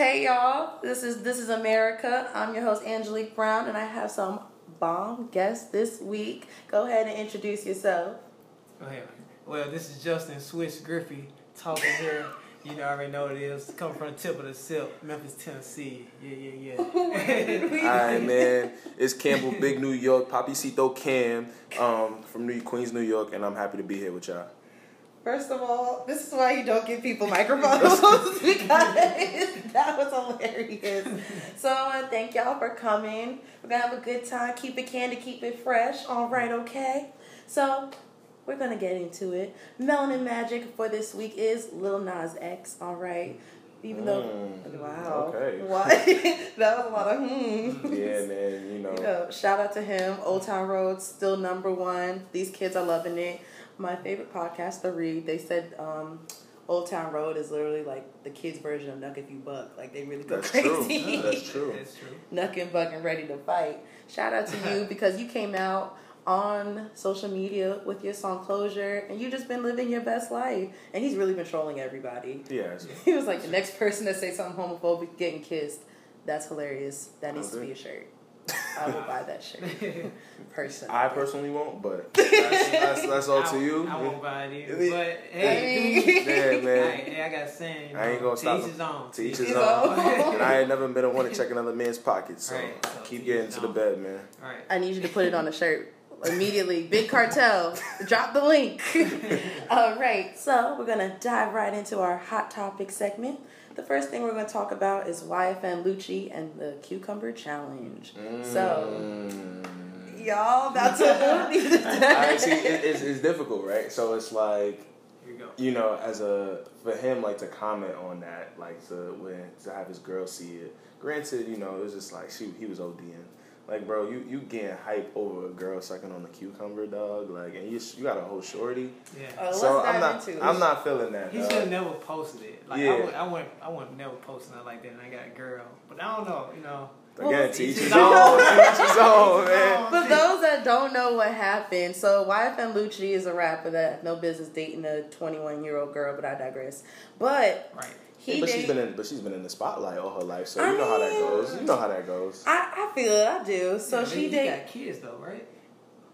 Hey y'all, this is this is America. I'm your host Angelique Brown, and I have some bomb guests this week. Go ahead and introduce yourself. Okay. Well, this is Justin Switch Griffey talking here. You know, I already know what it is. Coming from the tip of the silk, Memphis, Tennessee. Yeah, yeah, yeah. Alright, man. It's Campbell, Big New York, Poppy Papicito Cam, um, from New Queens, New York, and I'm happy to be here with y'all. First of all, this is why you don't give people microphones because that was hilarious. So uh, thank y'all for coming. We're gonna have a good time. Keep it candy, keep it fresh. All right, okay. So we're gonna get into it. Melanin Magic for this week is Lil Nas X. All right. Even though, Mm, wow, okay. what? that was a lot of hmm. Yeah, man, you know. You know, shout out to him. Old Town Road still number one. These kids are loving it. My favorite podcast, The Read, they said um, Old Town Road is literally like the kids' version of Knuck If You Buck. Like they really go That's crazy. true. That's true. That's true. Knuck and Buck and ready to fight. Shout out to you because you came out on social media with your song Closure and you just been living your best life. And he's really been trolling everybody. Yeah, He was like the next person that say something homophobic getting kissed. That's hilarious. That needs to be a shirt. I will buy that shirt. Personally. I personally won't, but that's, that's, that's all I, to you. I won't buy it either. But hey, Hey. Yeah, I, man. hey, I got saying. You know, I ain't gonna to stop Each him. his own. To each each his His own. own. And I ain't never been a one to check another man's pockets, so Right, so keep to getting to the bed, man. All right. I need you to put it on a shirt immediately. Big cartel. Drop the link. All right, so we're gonna dive right into our hot topic segment. The first thing we're gonna talk about is YFN Lucci and the cucumber challenge. So, Mm. y'all, that's what I see. It, it's, it's difficult, right? So it's like Here you know, as a for him like to comment on that, like to when to have his girl see it. Granted, you know, it was just like she he was ODing. Like, bro, you you getting hype over a girl sucking on a cucumber, dog. Like, and you you got a whole shorty. Yeah. Uh, so I'm not into. I'm not feeling that. He dog. should have never posted it. Like Yeah. I would, I wouldn't, I wouldn't never post nothing like that. And I got a girl, but I don't know. You know. Again, to each each his his own. own. To each his own, man. For those that don't know what happened, so YFN Lucci is a rapper that no business dating a 21 year old girl, but I digress. But Right. He but she's date- been in but she's been in the spotlight all her life, so I you know how that goes. You know how that goes. I, I feel it, I do. So Yeah, she he dated got kids though, right?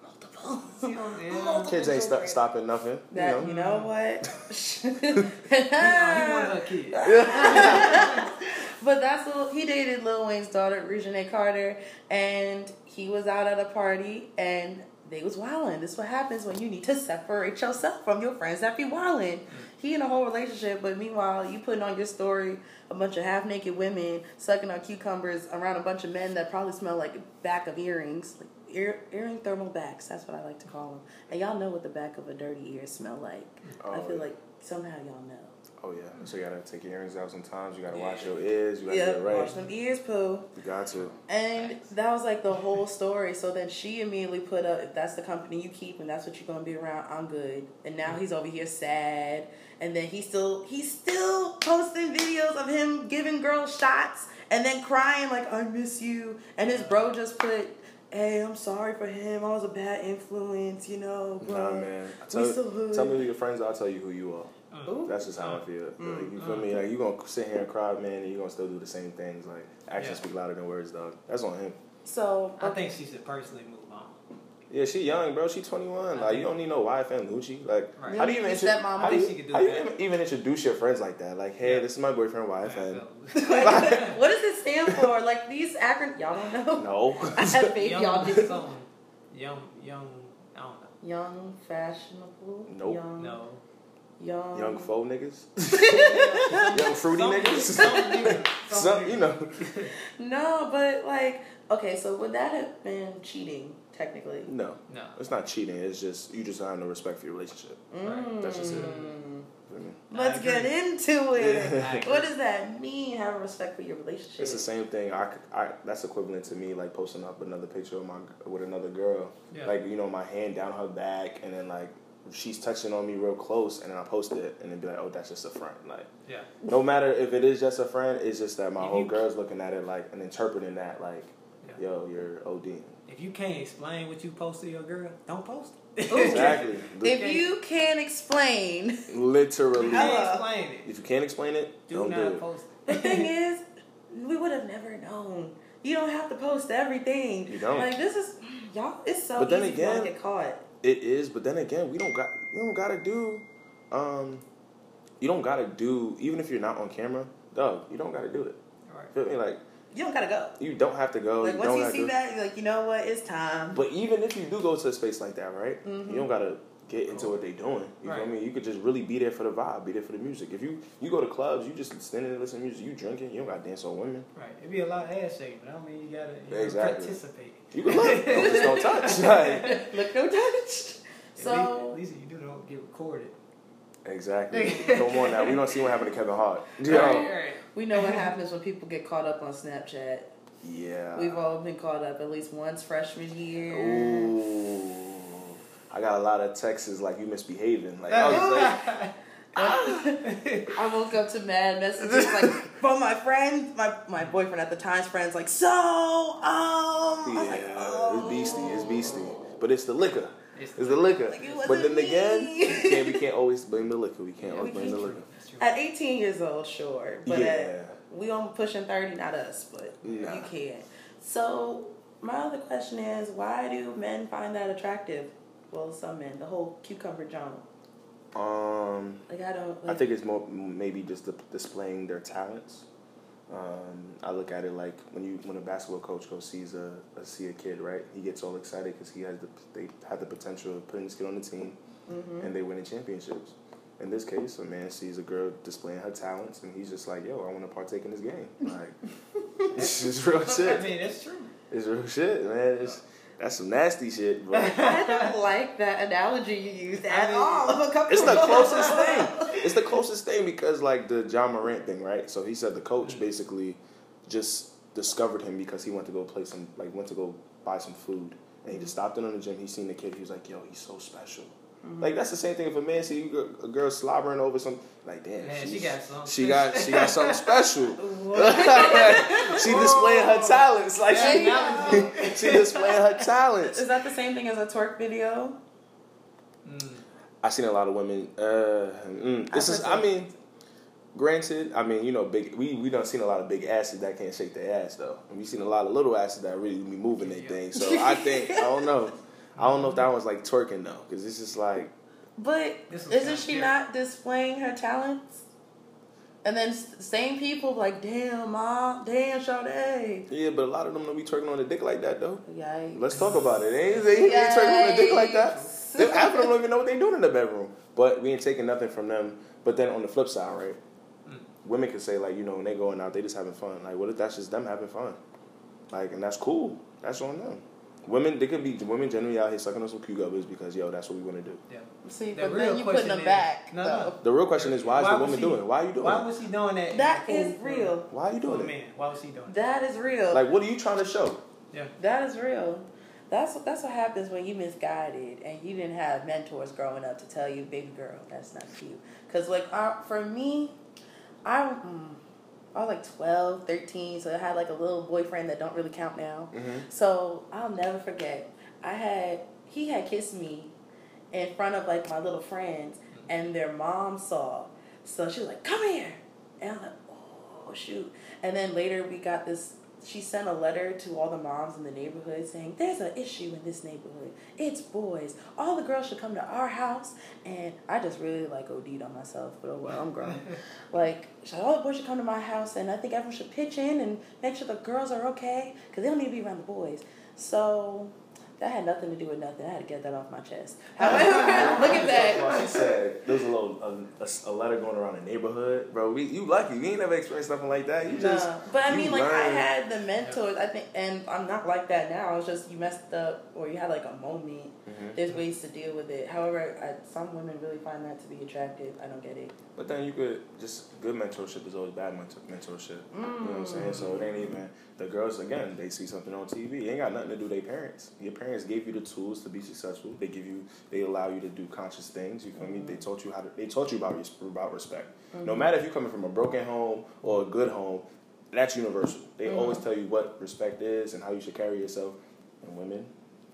multiple. Yeah. Kids ain't st- stopping nothing. That you you know. know what? He, he wanted kids. but that's little, he dated Lil Wayne's daughter, Reginae Carter, and he was out at a party and they was wilding. This is what happens when you need to separate yourself from your friends that be wilding. He in a whole relationship, but meanwhile you putting on your story a bunch of half naked women sucking on cucumbers around a bunch of men that probably smell like back of earrings. Like ear, earring thermal backs, that's what I like to call them. And y'all know what the back of a dirty ear smell like. I Oh, feel yeah. like somehow y'all know. Oh yeah. So you gotta take your earrings out sometimes. You gotta wash your ears. You gotta Yeah, get it right. wash them ears, poo. You got to. And that was like the whole story. So then she immediately put up, if that's the company you keep and that's what you're gonna be around, I'm good. And now he's over here sad. And then he's still he's still posting videos of him giving girls shots and then crying like I miss you. And his bro just put, Hey, I'm sorry for him. I was a bad influence, you know, bro. Nah, man. Tell, still tell me who your friends are. I'll tell you who you are. Ooh. That's just how I feel. Mm, Like, you feel me? Like you gonna sit here and cry, man, and you gonna still do the same things. Like actions Yeah. speak louder than words, dog. That's on him. So I think she should personally move on. Yeah, she young, bro. She 21. Like you don't need no YFN Lucci. Like Right. how do you even Your intro- how do you, she do how you even, even introduce your friends like that? Like, hey, Yeah. this is my boyfriend, wife, and what does it stand for? Like these acronyms y'all don't know. no. I had faith young, y'all did. something. Young, young. I don't know. Young, fashionable. Nope. Young, No. young. young faux niggas, young fruity Some- niggas. some niggas- some Some, you know. No, but like, okay, so would that have been cheating technically? No, No. it's not cheating. It's just you just don't have no respect for your relationship. Right. That's just it. Mm. Feel? Let's get into it. Yeah. I agree. What does that mean? Having respect for your relationship? It's the same thing. I, I that's equivalent to me like posting up another picture of my with another girl. Yeah. Like you know, my hand down her back, and then like she's touching on me real close, and then I post it, and then be like, oh, that's just a friend. Like Yeah. no matter if it is just a friend, it's just that my If whole you- girl's looking at it like and interpreting that like, Yeah. yo, you're OD. If you can't explain what you post to your girl, don't post it. Exactly. If you can't explain, Literally. How do explain it? If you can't explain it, Do don't not do it. post the thing is, we would have never known. You don't have to post everything. You don't. Like this is y'all. It's so But then easy for to again- get caught. It is, but then again, we don't got we don't gotta do um you don't gotta do even if you're not on camera, dog, you don't gotta do it. Right. Feel me? Like You don't gotta go. you don't have to go. like you once don't you see to, that, you're like, you know what? It's time. But even if you do go to a space like that, right? Mhm. You don't gotta get into what they're doing. You Right. I mean, You could just really be there for the vibe, be there for the music. If you you go to clubs, you just standing there listening to music, you drinking, you don't gotta dance on women. Right. It'd be a lot of ass shaking, but I don't mean you gotta, you gotta Exactly. participate. You can look, don't just don't touch. Like, Look, no touch. At So least, at least if you do don't get recorded. exactly. Come on now, we don't see what happened to Kevin Hart. Yo. Right, right. We know what happens when people get caught up on Snapchat. Yeah. We've all been caught up at least once freshman year. Ooh. I got a lot of texts like you misbehaving. Like I was like, I woke up to mad messages like from my friend, my my boyfriend at the time's friends, like so. Um, yeah, like, oh. it's beastie, it's beastie. But it's the liquor. It's It's the liquor. Like, it but wasn't then again, we can't, we can't always blame the liquor. We can't Yeah, always blame the liquor. At 18 years old, sure, but Yeah. at, we on pushing 30, not us, but Nah. you can't. So my other question is, why do men find that attractive? Well, some men, the whole cucumber jump. Um, Like I don't. I think it's more maybe just the, displaying their talents. Um, I look at it like when you when a basketball coach goes sees a, a see a kid right, he gets all excited because he has the they have the potential of putting this kid on the team, Mhm. and they winning championships. In this case, a man sees a girl displaying her talents, and he's just like, "Yo, I want to partake in this game." Like, it's just real shit. I mean, it's true. It's real shit, man. It's that's some nasty shit, bro. I don't like that analogy you used at I mean, all. It's the closest thing. It's the closest thing because like the Ja Morant thing, right? So he said the coach mm-hmm. basically just discovered him because he went to go play some like went to go buy some food and he just mm-hmm. stopped in on the gym. He seen the kid. He was like, "Yo, he's so special." Like that's the same thing if a man see you go- a girl slobbering over some like damn Man, she got something she got she got something special. She displaying her talents like There she you she displaying her talents. Is that the same thing as a twerk video? Mm. I seen a lot of women. Uh, mm, this I is. I mean, granted. I mean, you know, big. We we done seen a lot of big asses that can't shake their ass though, and we seen a lot of little asses that really be moving their Yeah. thing. So I think I don't know. I don't know if that was like twerking though, because it's just like But isn't she not displaying her talents? And then same people like, damn, mom, damn, Sade. yeah, but a lot of them don't be twerking on the dick like that though. Yikes. Let's talk about it. They ain't, they ain't twerking on the dick like that. They- Half of them don't even know what they doing in the bedroom. But we ain't taking nothing from them. But then on the flip side, right? Mm. Women can say like, you know, when they going out, they just having fun. Like, what if that's just them having fun? Like, and that's cool. That's on them. Women, they could be women generally out here sucking on some cucumbers because yo, that's what we want to do. Yeah. See, The but real then you putting them is- back. No, no. The real question is, why is the woman he- doing? it? Why are you doing? Why was he doing that? That is in real. Why are you For a doing it? man, why was he doing that? That is real. Like, what are you trying to show? Yeah. that is real. That's what that's what happens when you misguided and you didn't have mentors growing up to tell you, baby girl, that's not cute. Cause like uh, for me, I mm, I was like 12, 13, so I had like a little boyfriend that don't really count now. Mm-hmm. So I'll never forget. I had he had kissed me in front of like my little friends, and their mom saw. So she was like, "Come here," and I'm like, "Oh shoot!" And then later we got this. She sent a letter to all the moms in the neighborhood saying, "There's an issue in this neighborhood. It's boys. All the girls should come to our house." And I just really like OD'd on myself, but oh well, I'm grown. like, all the boys should come to my house, and I think everyone should pitch in and make sure the girls are okay because they don't need to be around the boys. So that had nothing to do with nothing. I had to get that off my chest. However, look at Well, that. she said there was a little a, a, a letter going around the neighborhood, bro. We you lucky. We ain't never experienced nothing like that. You just Nah. But I mean, like I had the mentors. I think, and I'm not like that now. It's just you messed up, or you had like a moment. Mhm. There's ways to deal with it. However, I, some women really find that to be attractive. I don't get it. But then you could just good mentorship is always bad mentor, mentorship. You know what I'm saying? So it ain't even the girls again. They see something on TV. It ain't got nothing to do with their parents. Your parents gave you the tools to be successful. They give you. They allow you to do conscious things. You feel me? They taught you how to. They taught you about about respect. No matter if you're coming from a broken home or a good home, that's universal. They Mhm. always tell you what respect is and how you should carry yourself. And women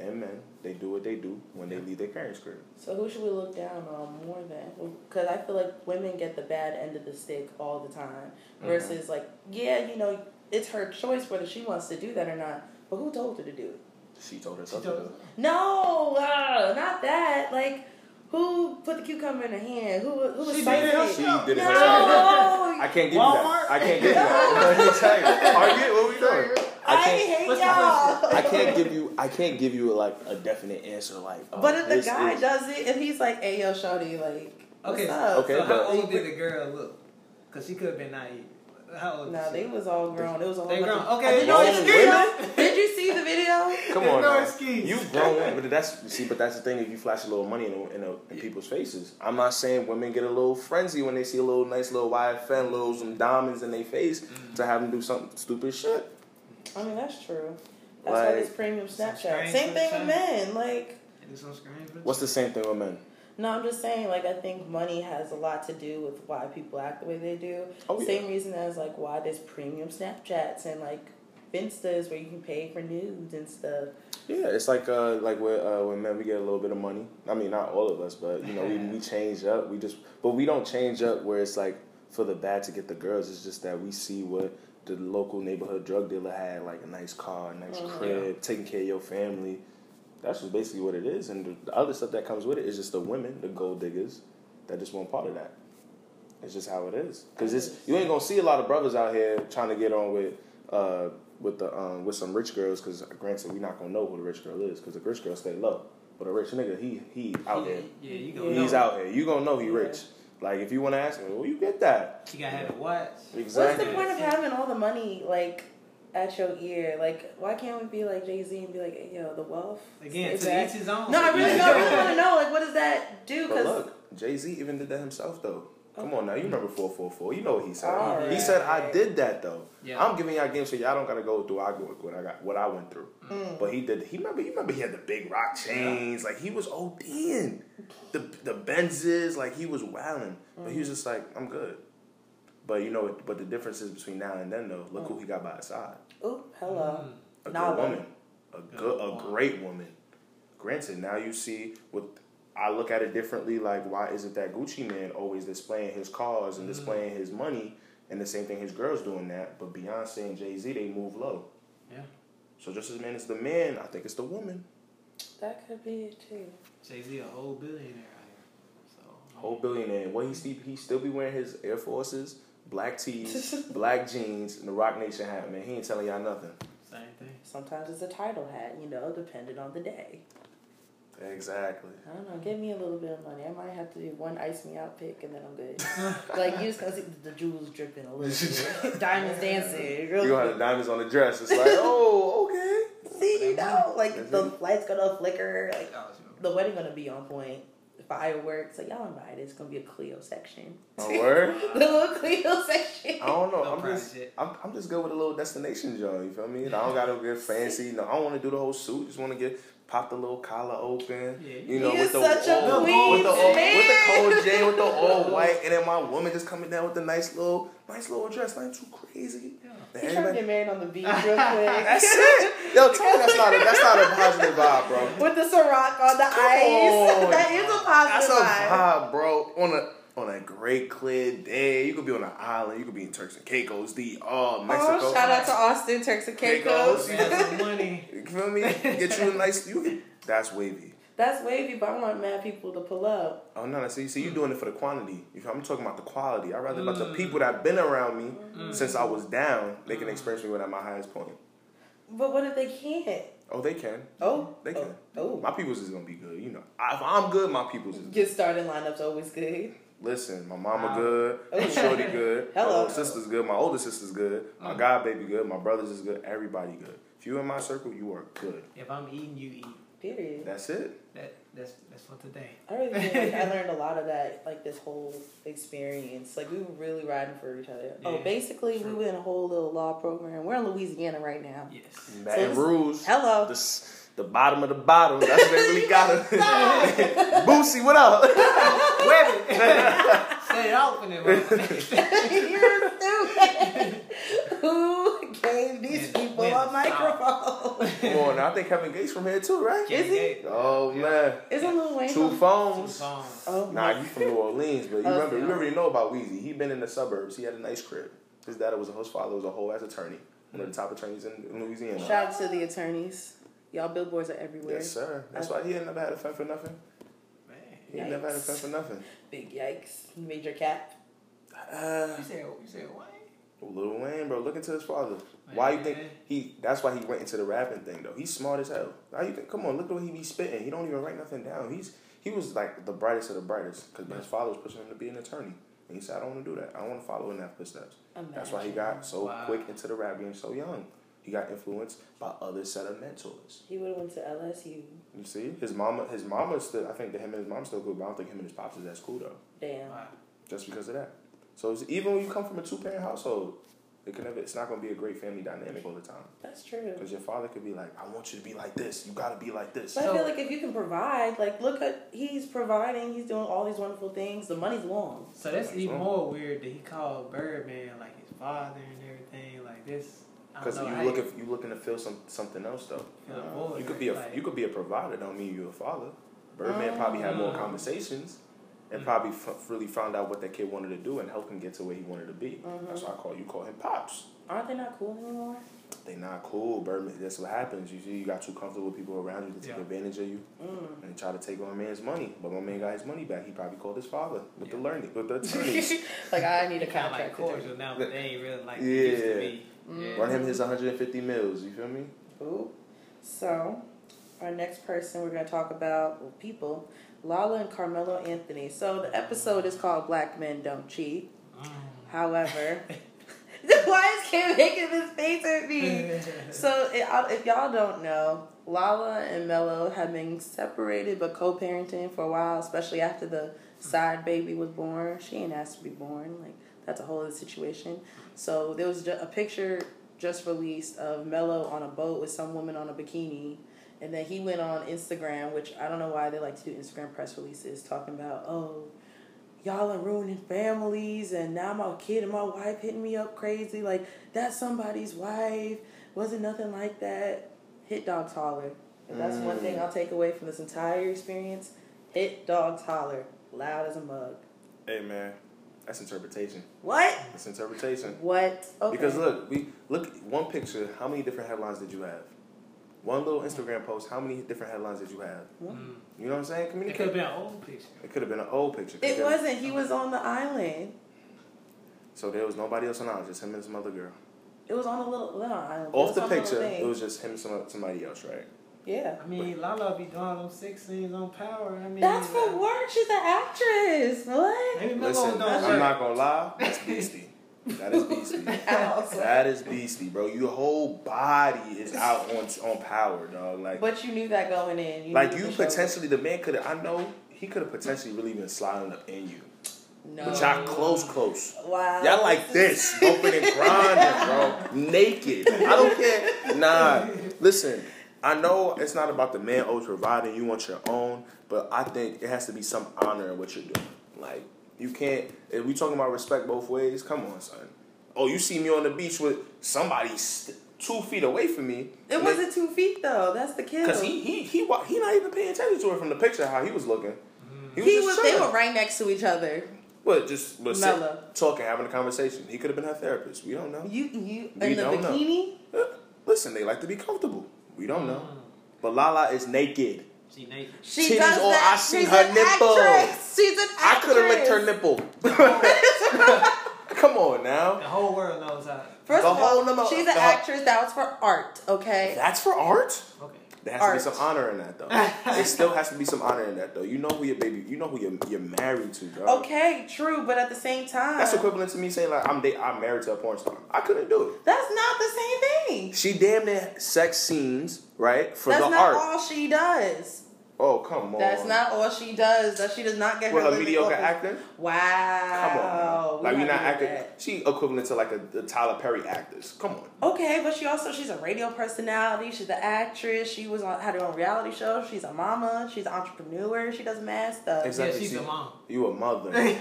and men, they do what they do when they leave their parents' crib. So who should we look down on more than? Because I feel like women get the bad end of the stick all the time. Mm-hmm. Versus like, yeah, you know, it's her choice whether she wants to do that or not. But who told her to do it? She told She herself told to do it. No, uh, not that. Like, who put the cucumber in her hand? Who who was She did it herself. She did it No, herself. I can't give you Walmart? that. I can't give you that. exactly. Target, what we doing? I, I can't. hate What's y'all. I can't give you. I can't give you like a definite answer. Like, oh, But if the guy is- does it, and he's like, "Hey, yo, shorty, like, what's Okay, up?" okay, so how old did the girl look? Because she could have been naive. How old? No, is they was all grown. It was a whole They grown. of- Okay, Did no you see the excuse. video? Did you see the video? Come on, no excuse. You grown, but that's see, but that's the thing. If you flash a little money in, in, in people's faces, I'm not saying women get a little frenzy when they see a little nice little YFN, little some diamonds in their face Mm. to have them do something stupid shit. I mean, that's true. That's why Like- it's premium Snapchat. Same thing with men. Like, Do some strange bitch. What's the same thing with men? no, I'm just saying. Like, I think money has a lot to do with why people act the way they do. Oh, yeah. Same reason as like why there's premium Snapchats and like Finstas where you can pay for nudes and stuff. Yeah, it's like uh like when uh when men we get a little bit of money. I mean not all of us, but you know, we, we change up. We just but we don't change up where it's like for the bad to get the girls. It's just that we see what the local neighborhood drug dealer had, like a nice car, a nice Mhm. crib, taking care of your family. That's just basically what it is. And the, the other stuff that comes with it is just the women, the gold diggers, that just want part of that. It's just how it is. Cause it's you ain't gonna see a lot of brothers out here trying to get on with uh with the um with some rich girls. Cause granted, we not gonna know who the rich girl is. Cause the rich girl stay low, but a rich nigga he he out yeah, here. Yeah, you go. He's know. out here. You gonna know he Yeah. rich. Like if you wanna ask him, well, you get that You got to have a watch. exactly. What's the point of having all the money like at your ear? Like, why can't we be like Jay Z and be like, hey, yo, the wealth? Again, is to that- each his own. No, I really, Each no, I really want to know. Like, what does that do? But Because look, Jay Z even did that himself though. Come on now, you remember four four four? You know what he said. Alright. He said, "I did that though. Yeah. I'm giving y'all game so y'all don't gotta go through I go what I got what I went through." Mm. But he did. He remember. You remember he had the big rock chains. Like he was ODing. The the Benzes. Like he was wilding. But he was just like, I'm good. But you know, what but the difference is between now and then though. Look who he got by his side. oh, hello. A good woman. A good, a great woman. Granted, now you see what I look at it differently. Like, why is it that Gucci Mane always displaying his cars and mm. displaying his money, and the same thing his girls doing that? But Beyonce and Jay Z they move low. Yeah. So just as man as the man, I think it's the woman. That could be it too. Jay Z a whole billionaire out here. So Whole billionaire. What he still he still be wearing his Air Forces, black tees, black jeans, and the Roc Nation hat. Man, he ain't telling y'all nothing. same thing. Sometimes it's a Tidal hat, you know, depending on the day. Exactly. I don't know. Give me a little bit of money. I might have to do one ice me out pick, and then I'm good. like you just gonna see the jewels dripping a little bit, diamonds dancing. You gonna have the diamonds on the dress. It's like, oh, okay. See, you know, like That's the it. lights gonna flicker. Like the wedding gonna be on point. Fireworks. Like y'all invited. It's gonna be a Clio section. A word. the little Clio section. I don't know. No I'm just, jet. I'm, I'm just good with a little destination joint. You feel me? I don't gotta get fancy. No, I don't want to do the whole suit. Just want to get pop the little collar open. Yeah, you know, You're with the such a queen, with the all, man. with the cold J, with the all white, and then my woman just coming down with the nice little, nice little dress, not too crazy. Yeah. And He trying to get married on the beach real quick. That's it. Yo, tell me that's not a that's not a positive vibe, bro. With the Ciroc on the ice. on. that is a positive vibe. That's a vibe. vibe, bro. On a on a great clear day, you could be on an island. You could be in Turks and Caicos, the uh, Mexico. Oh, shout out to Austin, Turks and Caicos. Caicos. Have some money. You feel me? Get you a nice. You, that's wavy. That's wavy, but I want mad people to pull up. Oh no, no, see, see, you doing it for the quantity. I'm talking about the quality. I rather about the Mm. people that've been around me since I was down. They can experience me when I'm at my highest point. But what if they can't? Oh, they can. Oh, They can. Oh, My people's is gonna be good. You know, if I'm good, my people's is. get started lineup's always good. Listen, my mama Wow. good, my shorty good, my Hello. little sister's good, my older sister's good, my Mm. god baby good, my brothers is good, everybody good. If you in my circle, you are good. If I'm eating, you eat. Period. That's it. That that's that's for today. I really feel like I learned a lot of that, like this whole experience. Like we were really riding for each other. Oh, Yeah, basically we true. were in a whole little law program. We're in Louisiana right now. Yes. Baton this- Rouge, Hello. the, s- the bottom of the bottom. That's what they really got us. Boosie, what up? Web it. Say it out for them. You're stupid. Who gave these Yeah, people yeah, a microphone? Come on, now I think Kevin Gates from here too, right? Is he? Oh man, Isn't Lil Wayne? two from- phones. Oh Nah, you from New Orleans, but you Oh, remember, yeah. you already know about Weezy. He been in the suburbs. He had a nice crib. His dad was a his father was a whole ass attorney. one of the top attorneys in, in Louisiana. Shout out to the attorneys. Y'all billboards are everywhere. Yes, sir. That's why he ain't never had a fun for nothing. Man. He ain't never had a Yikes. fun for nothing. Big yikes. Major cap. Uh, You said you said Wayne? Lil Wayne, bro, look into his father. Why you think he? That's why he went into the rapping thing, though. He's smart as hell. How you think? Come on, look at what he be spitting. He don't even write nothing down. He's he was like the brightest of the brightest because his father was pushing him to be an attorney, and he said, "I don't want to do that. I don't want to follow in that footsteps." That's why he got so Wow. quick into the rap game so young. He got influenced by other set of mentors. He would have went to LSU. You see, his mama, his mama still. I think that him and his mom still good, but I don't think him and his pops is as cool though. Damn. Just because of that. So it's, even when you come from a two parent household, it can never. It's not gonna be a great family dynamic all the time. That's true. Because your father could be like, I want you to be like this. You gotta be like this. But I feel like if you can provide, like, look at he's providing, he's doing all these wonderful things. The money's long. So that's even So- more weird that he called Birdman like his father and everything like this. Because you look if you looking to feel some something else though. void, You could be a like- you could be a provider. Don't mean you're a father. Birdman probably had more Mm. conversations and Mm. probably f- really found out what that kid wanted to do and helped him get to where he wanted to be. Mhm. That's why I call you call him pops. Aren't they not cool anymore? They not cool. Birdman. That's what happens. You see, you got too comfortable with people around you to take Yeah. advantage of you Mm. and try to take my man's money. But my man got his money back. He probably called his father with the learning with the attorneys. like I need a like contract. to cordial now, but they ain't really like they used Yeah. to be. Mm. Run him his 150 mils. You feel me? Ooh. So, our next person we're going to talk about, well, people, Lala and Carmelo Anthony. So, the episode is called Black Men Don't Cheat. Mm. However, why is Kim making this face at me? So, it, if y'all don't know, Lala and Melo have been separated but co parenting for a while, especially after the side baby was born. She ain't asked to be born. Like, that's a whole other situation. So, there was a picture just released of Melo on a boat with some woman on a bikini. And then he went on Instagram, which I don't know why they like to do Instagram press releases, talking about, oh, y'all are ruining families, and now my kid and my wife hitting me up crazy. Like, that's somebody's wife. Wasn't nothing like that. Hit dogs holler. If that's one thing mm. I'll take away from this entire experience, hit dogs holler. Loud as a mug. Hey man, that's interpretation. What? That's interpretation. What? Okay. Because look, we look one picture. How many different headlines did you have? One little Instagram post. How many different headlines did you have? Mm. You know what I'm saying? Communicate. It could have been an old picture. It could have been an old picture. It wasn't. He was on the island. So there was nobody else on the island, just him and some other girl. It was on a little, little island. Off the on a little picture, it was just him and some, somebody else, right? Yeah. I mean, Lala be doing them sex scenes on Power. I mean, That's for work. She's an actress. What? Maybe Listen, don't I'm work. not gonna lie. That's beastie. That is beastie. that is beastie, bro. Your whole body is out on on power, dog. Like, But you knew that going in. You like you the potentially, the man could have. I know he could have potentially really been sliding up in you, No. but y'all close, close. Wow. Y'all like this, open and grinding, bro. Naked. I don't care. Nah. Listen, I know it's not about the man always providing. You want your own, but I think it has to be some honor in what you're doing. Like you can't. If we talking about respect both ways, come on, son. Oh, you see me on the beach with somebody st- two feet away from me. It wasn't two feet though. That's the kill. because he he he he not even paying attention to it from the picture how he was looking. He was He just was. They were right next to each other. What just was Melo. talking, having a conversation. He could have been her therapist. We don't know. You you We in the don't know. bikini. Uh, Listen, they like to be comfortable. We don't know. But Lala is naked. She naked. She Titties does all- that. I see She's her an nipple. Actress. She's an I could have licked her nipple. Come on now. The whole world knows that. First The of all, whole number- she's an actress. That was for art. Okay. That's for art. Okay. There has Art. to be some honor in that though. it still has to be some honor in that though. You know who your baby. You know who you're, you're married to, dog. Okay, true, but at the same time, That's equivalent to me saying like I'm da- I'm married to a porn star. I couldn't do it. that's not the same thing. She damn near sex scenes right for That's the not art. all she does. Oh come on. That's not all she does. That she does not get with her her living mediocre off of- acting. Wow. Come on, we like we're not doing acting. that. She equivalent to like a, the Tyler Perry actors. Come on. Okay, but she also she's a radio personality. She's an actress. She was on had her own reality show. She's a mama. She's an entrepreneur. She does mad stuff. Exactly. Yeah, she's See, a mom. You a mother. Oh You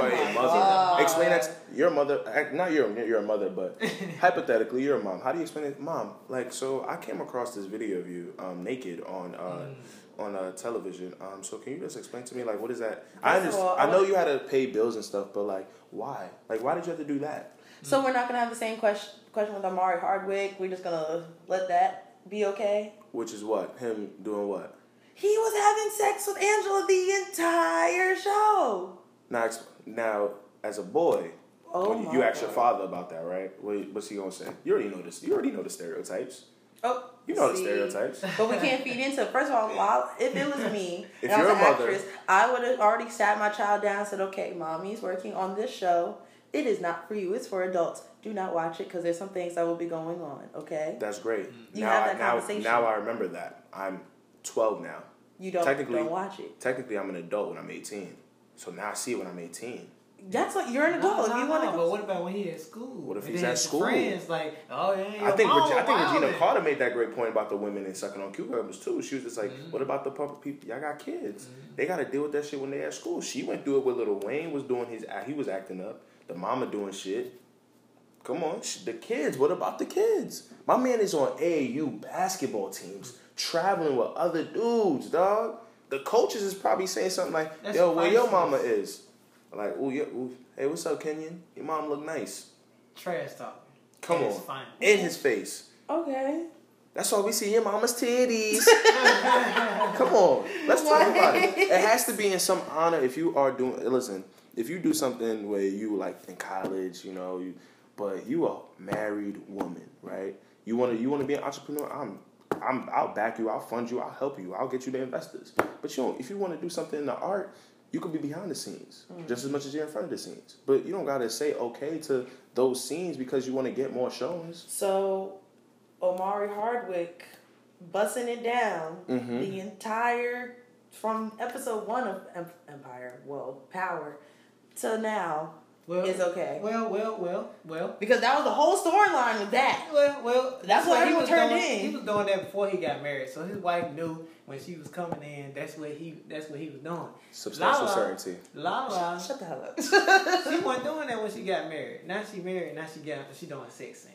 are a mother. God. Explain that. To, your mother. act- Not your. You're a mother, but hypothetically, you're a mom. How do you explain it, mom? Like, so I came across this video of you um, naked on. Uh, On uh, television, um, so can you just explain to me like what is that? I First of understand. all, I I know you had to pay bills and stuff, but like, Why? Like, why did you have to do that? So we're not gonna have the same question question with Omari Hardwick. We're just gonna let that be okay. Which is what him doing what? He was having sex with Angela the entire show. Now, now as a boy, Oh when you, my you ask your father about that, right? What, what's he gonna say? You already know this. You already know the stereotypes. Oh, You know see. the stereotypes. But we can't feed into it. First of all, while, if it was me If and I was an a mother- actress, I would have already sat my child down and said, okay, mommy's working on this show. It is not for you. It's for adults. Do not watch it because there's some things that will be going on, okay? That's great. Mm. You now, have I, that now, conversation. now I remember that. I'm 12 now. You don't, Technically- don't watch it. Technically, I'm an adult when I'm 18. So now I see it when I'm 18. That's what you're an adult. No, if you no, want to no, go. But what about when he at school? What if And he's then at his school? Friends like, oh yeah, I think your Reg- I think Reginae wildin'. Carter made that great point about the women and sucking on cucumbers too. She was just like, Mm-hmm. "What about the public people? Y'all got kids. They got to deal with that shit when they at school." She went through it with Little Wayne was doing his he was acting up. The mama doing shit. Come on, the kids. What about the kids? My man is on AAU basketball teams, traveling with other dudes, dog. The coaches is probably saying something like, That's "Yo, where your priceless. mama is?" Like, "Ooh, yeah, ooh, hey, what's up, Kenyon? Your mom look nice." Trash talk. Come It's on, in his face. Okay. That's all we see your mama's titties. Come on, let's talk about it. It has to be in some honor. If you are doing, listen, if you do something where you like in college, you know, you, but you a married woman, right? You want to, you want to be an entrepreneur. I'm, I'm, I'll back you. I'll fund you. I'll help you. I'll get you the investors. But you don't. If you want to do something in the art, you could be behind the scenes just as much as you're in front of the scenes. But you don't gotta say okay to those scenes because you want to get more showings. So, Omari Hardwick bussing it down Mhm. the entire from episode one of Empire, well, Power, to now Well, is okay Well, well, well, well. because that was the whole storyline with that. Well, well, That's what he was turned doing, in. He was doing that before he got married, so his wife knew when she was coming in. That's what he. That's what he was doing. Substantial Lala- certainty. Lala, Shut the hell up. she wasn't doing that when she got married. Now she married. Now she got. She doing sex things.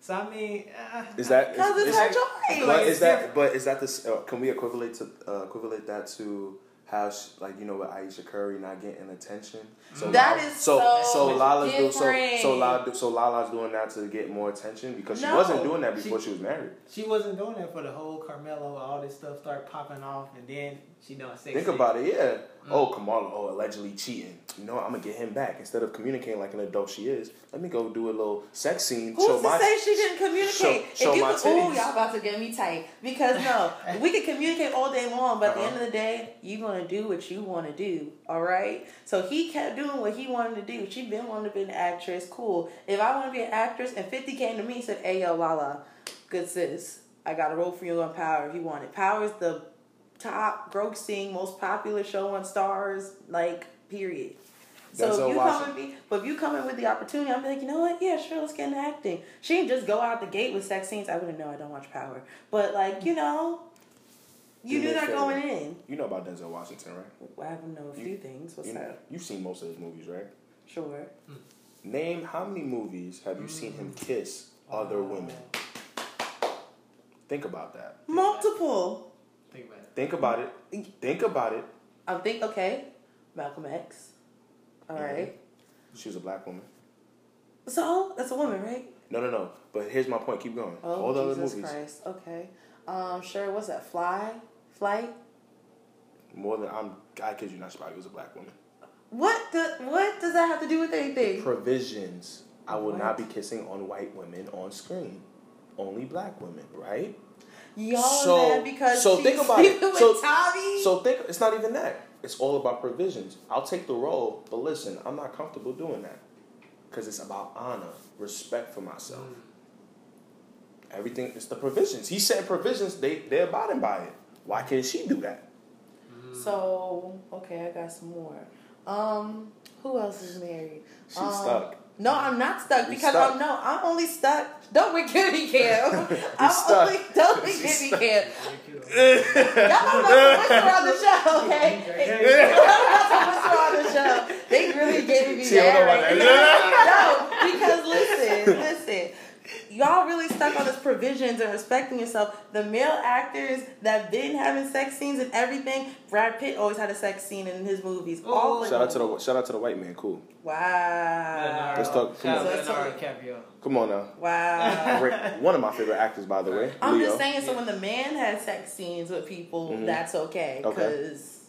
So I mean, uh, Is that Because it's is- her choice. But It's is that but is that this? Uh, can we equivalent to uh, equivalent that to how she, like you know with Ayesha Curry not getting attention? So That Lala- is so so so Lala's do, so so Lala, so Lala's doing that to get more attention because she No. wasn't doing that before She- she, was married. she wasn't doing that for the whole Carmelo. All this stuff start popping off, and then she doing sex. Think scenes. about it, yeah. Oh, Kamala, oh, allegedly cheating. You know. I'm gonna get him back instead of communicating like an adult she is. Let me go do a little sex scene. Who's show to my say she didn't communicate? show- show if you my could, Ooh, y'all about to get me tight. Because no, we can communicate all day long, but at the Uh-huh. end of the day, you gonna do what you want to do. All right. So he kept doing what he wanted to do. She been wanting to be an actress. Cool. If I want to be an actress, and Fifty came to me and said, "Hey, yo, Lala, good sis, I got a role for you on Power. If you want it, Power is the top grossing, most popular show on Starz. Like, period." So if you come with me, but if you come in with the opportunity, I'm like, you know what? Yeah, sure, let's get into acting. She didn't just go out the gate with sex scenes. I wouldn't know. I don't watch Power, but like you know, you knew that going in. You know about Denzel Washington, right? I have to know a few things. What's You know, that? you've seen most of his movies, right? Sure. Name how many movies have you seen him kiss other women? Mm. Think about that. Multiple. Think about it. Think about it. Think about it. I think okay. Malcolm X. All Mhm. right. She was a black woman. So that's a woman, right? No, no, no. But here's my point. Keep going. Oh, All the other Jesus movies, Christ. Okay. Um, sure. What's that? Fly, flight. more than I'm. I kid you not. She probably was a black woman. What the? What does that have to do with anything? Provisions. I will What? not be kissing on white women on screen. Only black women, right? Y'all So- mad because so she's think about it. So- Tommy? So think. It's not even that. It's all about provisions. I'll take the role, but listen, I'm not comfortable doing that because it's about honor, respect for myself. Everything. It's the provisions. He said provisions. They they're abiding by it. Why can't she do that? So okay, I got some more. Um, who else is married? She's Um, stuck. No, I'm not stuck You because stuck. I'm no, I'm only stuck. Don't be me, Cam. I'm stuck. only don't be She's me, stuck. Cam. Thank you. Y'all don't know to whisper on the show, okay? Y'all don't know to whisper on the show. They really gave me She don't know that right. No, because listen, listen. Y'all really stuck on this provisions and respecting yourself. The male actors that been having sex scenes and everything, Brad Pitt always had a sex scene in his movies. Ooh. All Shout out to the shout out to the white man. Cool. Wow. Leonardo. Let's talk- Shout out come on. Leonardo DiCaprio. Come on now. Wow. One of my favorite actors, by the way. I'm Leo. just saying, so when the man has sex scenes with people, Mhm. that's okay. Okay. Because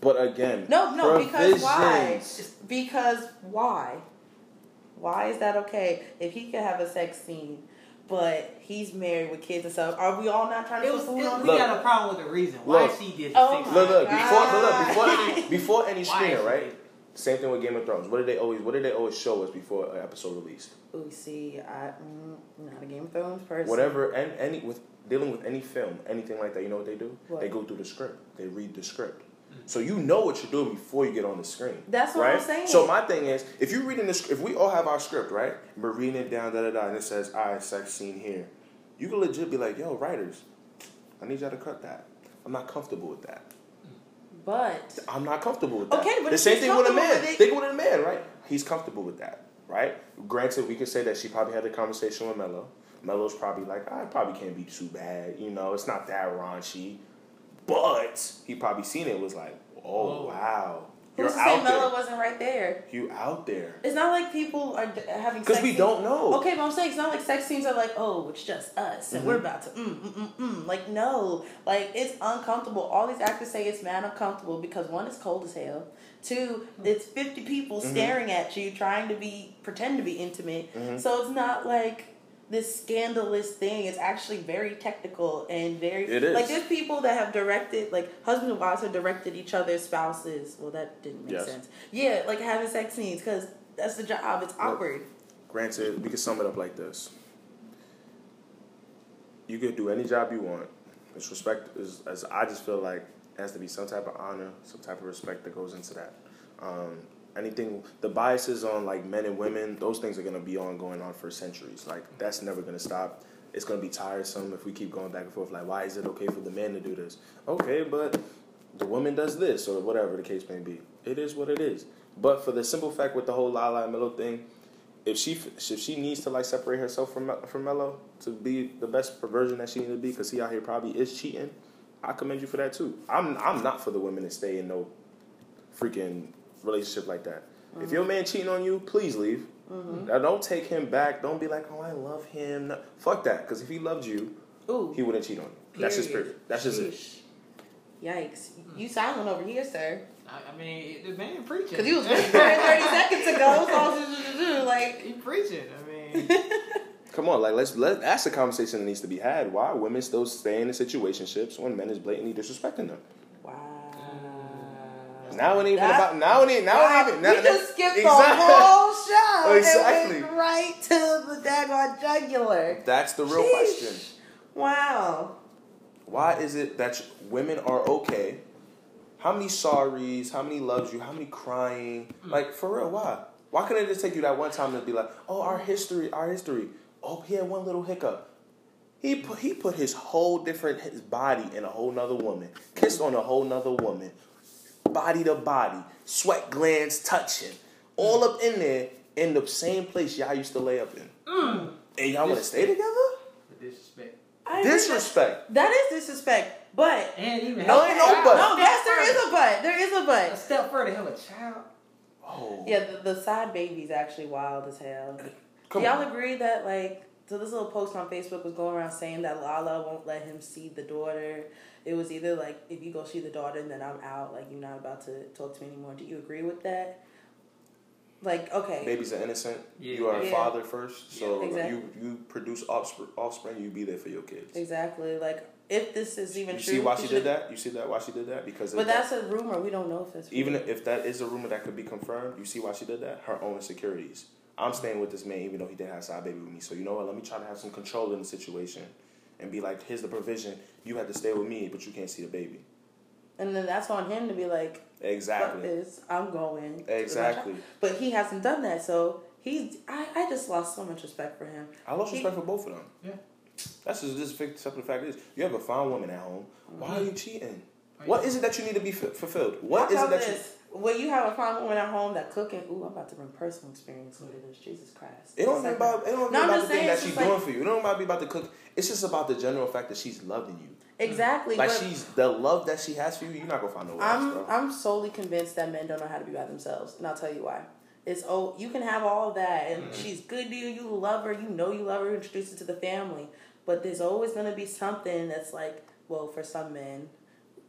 But again, no, no, because why? Because why? Why is that okay? If he could have a sex scene, but he's married with kids and stuff, are we all not trying to It put food on? we Look. got a problem with the reason why Look. she did Oh the my Look, look, God. before, look, look, before any, before any screener, right? Same thing with Game of Thrones. What did they always? What did they always show us before an episode released? Ooh, see, I mm, not a Game of Thrones person. Whatever, and any with dealing with any film, anything like that. You know what they do? What? They go through the script. They read the script. So you know what you're doing before you get on the screen. That's what right? I'm saying. So my thing is, if you're reading this, if we all have our script, right? We're reading it down, da da da, and it says, "All right, sex scene here." You can legit be like, "Yo, writers, I need y'all to cut that. I'm not comfortable with that. But I'm not comfortable with that." Okay, but the same thing with a man. with it- Think with a man, right? He's comfortable with that, right? Granted, we could say that she probably had a conversation with Melo. Melo's probably like, I probably can't be too bad, you know. It's not that raunchy, but he probably seen it was like, oh Whoa. wow, you're who's to say out Melo there. wasn't right there? You out there It's not like people are d- having because sex we scenes- don't know. Okay, but I'm saying it's not like sex scenes are like, oh, it's just us and Mm-hmm. we're about to mm mm mm mm. Like no, like it's uncomfortable. All these actors say it's mad uncomfortable because one, it's cold as hell. Two, it's fifty people Mm-hmm. staring at you trying to be pretend to be intimate. Mhm. So it's not like this scandalous thing. It's actually very technical and very It is. like there's people that have directed like husbands and wives have directed each other's spouses. Well, that didn't make Yes. sense. Yeah, like having sex scenes because that's the job. It's awkward. Granted, we can sum it up like this: you could do any job you want. It's respect is as I just feel like has to be some type of honor, some type of respect that goes into that. Um, anything the biases on like men and women, those things are gonna be on going on for centuries. Like that's never gonna stop. It's gonna be tiresome if we keep going back and forth. Like, why is it okay for the man to do this? Okay, but the woman does this or whatever the case may be. It is what it is. But for the simple fact with the whole Lala Melo thing, if she if she needs to like separate herself from from Melo to be the best version that she needs to be, because he out here probably is cheating, I commend you for that too. I'm I'm not for the women to stay in no freaking relationship like that. If mm-hmm. your man cheating on you, please leave. Mm-hmm. Now don't take him back. Don't be like, oh, I love him. No, fuck that. Because if he loved you, Ooh. he wouldn't cheat on you. That's his Period. spirit. That's just it. Sheesh. Yikes. You mm-hmm. silent over here, sir. I, I mean, the man preaching. Because he was preaching 30 seconds ago. So, like, he preaching. I mean, Come on, like let's let that's a conversation that needs to be had. Why are women still staying in situationships when men is blatantly disrespecting them? Now it ain't even That- about now it ain't now ain't now, we just skipped the whole show Exactly. and went right to the daggone jugular. That's the real Sheesh. question. Wow. Why is it that women are okay? How many sorries? How many loves you? How many crying? Hmm. Like for real? Why? Why couldn't it just take you that one time to be like, oh, our history, our history. Oh, he had one little hiccup. He put he put his whole different his body in a whole nother woman, kissed on a whole nother woman, body to body, sweat glands touching, all up in there in the same place y'all used to lay up in. Mm. And y'all want to stay together? disrespect. I Disrespect. That is disrespect. But, And even No, ain't no but. no, yes, there is a but. There is a but. A but. step further, have a child. Oh, Yeah, the, the side baby's actually wild as hell. come Do y'all on. agree that like so this little post on Facebook was going around saying that Lala won't let him see the daughter. It was either like if you go see the daughter and then I'm out, like you're not about to talk to me anymore. Do you agree with that? Like okay, Babies are innocent. Yeah. You are a Yeah. father first, so Yeah, exactly. you you produce offspring. Offspring, you be there for your kids. exactly. Like if this is even You true, see why he she did that? You see that why she did that? Because But if that- that's a rumor. We don't know if it's even if that is a rumor that could be confirmed. You see why she did that? Her own insecurities. I'm staying with this man even though he didn't have a side baby with me. So you know what? Let me try to have some control in the situation, and be like, here's the provision. You have to stay with me, but you can't see the baby. and then that's on him to be like, Exactly. this, I'm going. Exactly. But he hasn't done that, so he's. I, I just lost so much respect for him. I lost He- respect for both of them. Yeah. That's just this fact- simple fact is you have a fine woman at home. Why mm-hmm. are you cheating? Right. What is it that you need to be f- fulfilled? What How is it about that you when you have a fine woman at home that cooking, ooh, I'm about to bring personal experience into this. Jesus Christ. It don't be about it don't No, about the thing that she's just doing for you. It don't about be about the cook. It's just about the general fact that she's loving you. Exactly. Like she's the love that she has for you. You're not gonna find nowhere else, I'm bro. I'm solely convinced that men don't know how to be by themselves, and I'll tell you why. It's oh, you can have all that, and mm-hmm. she's good to you. You love her. You know you love her. Introduce her to the family, but there's always gonna be something that's like, well, for some men,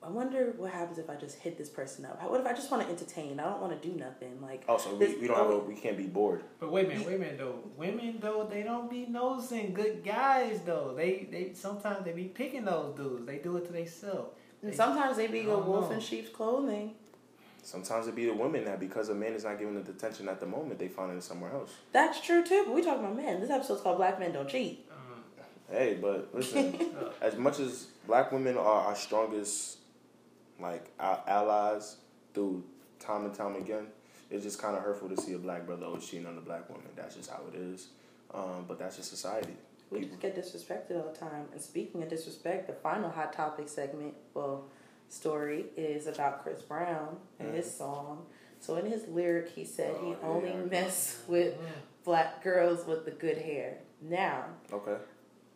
I wonder what happens if I just hit this person up. What if I just want to entertain? I don't want to do nothing. Like, Also, we, there's we don't have a, we can't be bored. But wait a minute, wait a minute though. Women though, they don't be nosing good guys though. They they sometimes they be picking those dudes. They do it to themselves. and sometimes they be I a don't wolf know. in sheep's clothing. Sometimes it be the women that because a man is not giving the attention at the moment, they find it somewhere else. That's true too. But we talking about men. This episode's called Black Men Don't Cheat. Um, Hey, but listen, uh, as much as black women are our strongest, like our allies through time and time again, it's just kind of hurtful to see a black brother always cheating on a black woman. That's just how it is. Um, but that's just society. We just get disrespected all the time. And speaking of disrespect, the final hot topic segment, well, story is about Chris Brown and his song. So in his lyric, he said he Oh, only yeah. mess with black girls with the good hair. Now, Okay.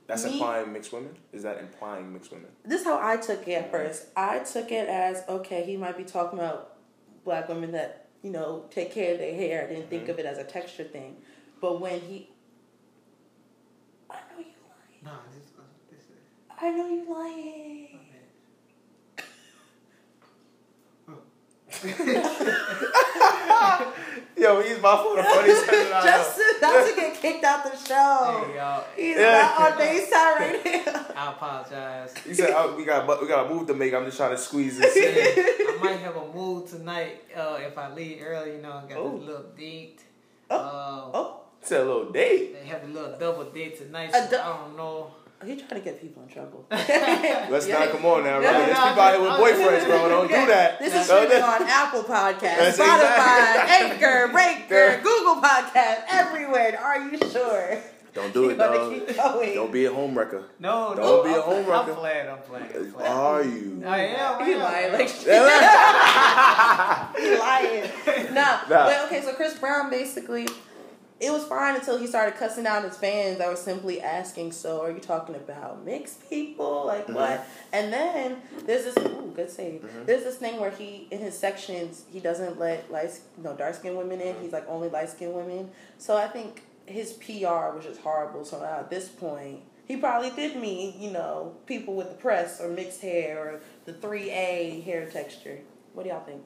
That's Me- implying mixed women? Is that implying mixed women? this is how I took it at first. I took it as okay, he might be talking about black women that you know take care of their hair. I didn't think Mhm. of it as a texture thing. But when he, I know you lying. nah, this, this is I know you lying. my bad. Yo, he's my for the funniest person I know. Justin about to get kicked out the show. Hey y'all, He's Yeah. not on FaceTime right now. I apologize. He said, oh, "We got we got a move to make. I'm just trying to squeeze this." Yeah, in. I might have a mood tonight uh, if I leave early. You know, I got Oh. this little date. Oh. Uh, Oh, It's a little date. They have a little double date tonight. So dou- I don't know. He trying to get people in trouble. Let's Yeah. not come on now, No, right? no, There's no, people out here with boyfriends, bro. Don't do that. This is Don't streaming on Apple Podcasts, That's Spotify, exactly- Anchor, Breaker, Google Podcasts, everywhere. Are you sure? Don't do it, dog. Don't be a home wrecker. No, Don't no. be a I'm, home I'm wrecker. playing. I'm playing. I'm playing. Are you? I am. I He am, I lying am. like he lying. Nah, Nah. but okay. So Chris Brown basically, it was fine until he started cussing out his fans that were simply asking, "So are you talking about mixed people? Like Mm-hmm. what?" And then there's this ooh, good save. Mhm. There's this thing where he in his sections he doesn't let light no dark skinned women in. He's like only light skinned women. So I think his PR was just horrible. So now at this point. He probably did mean, you know, people with the press or mixed hair or the 3A hair texture. What do y'all think?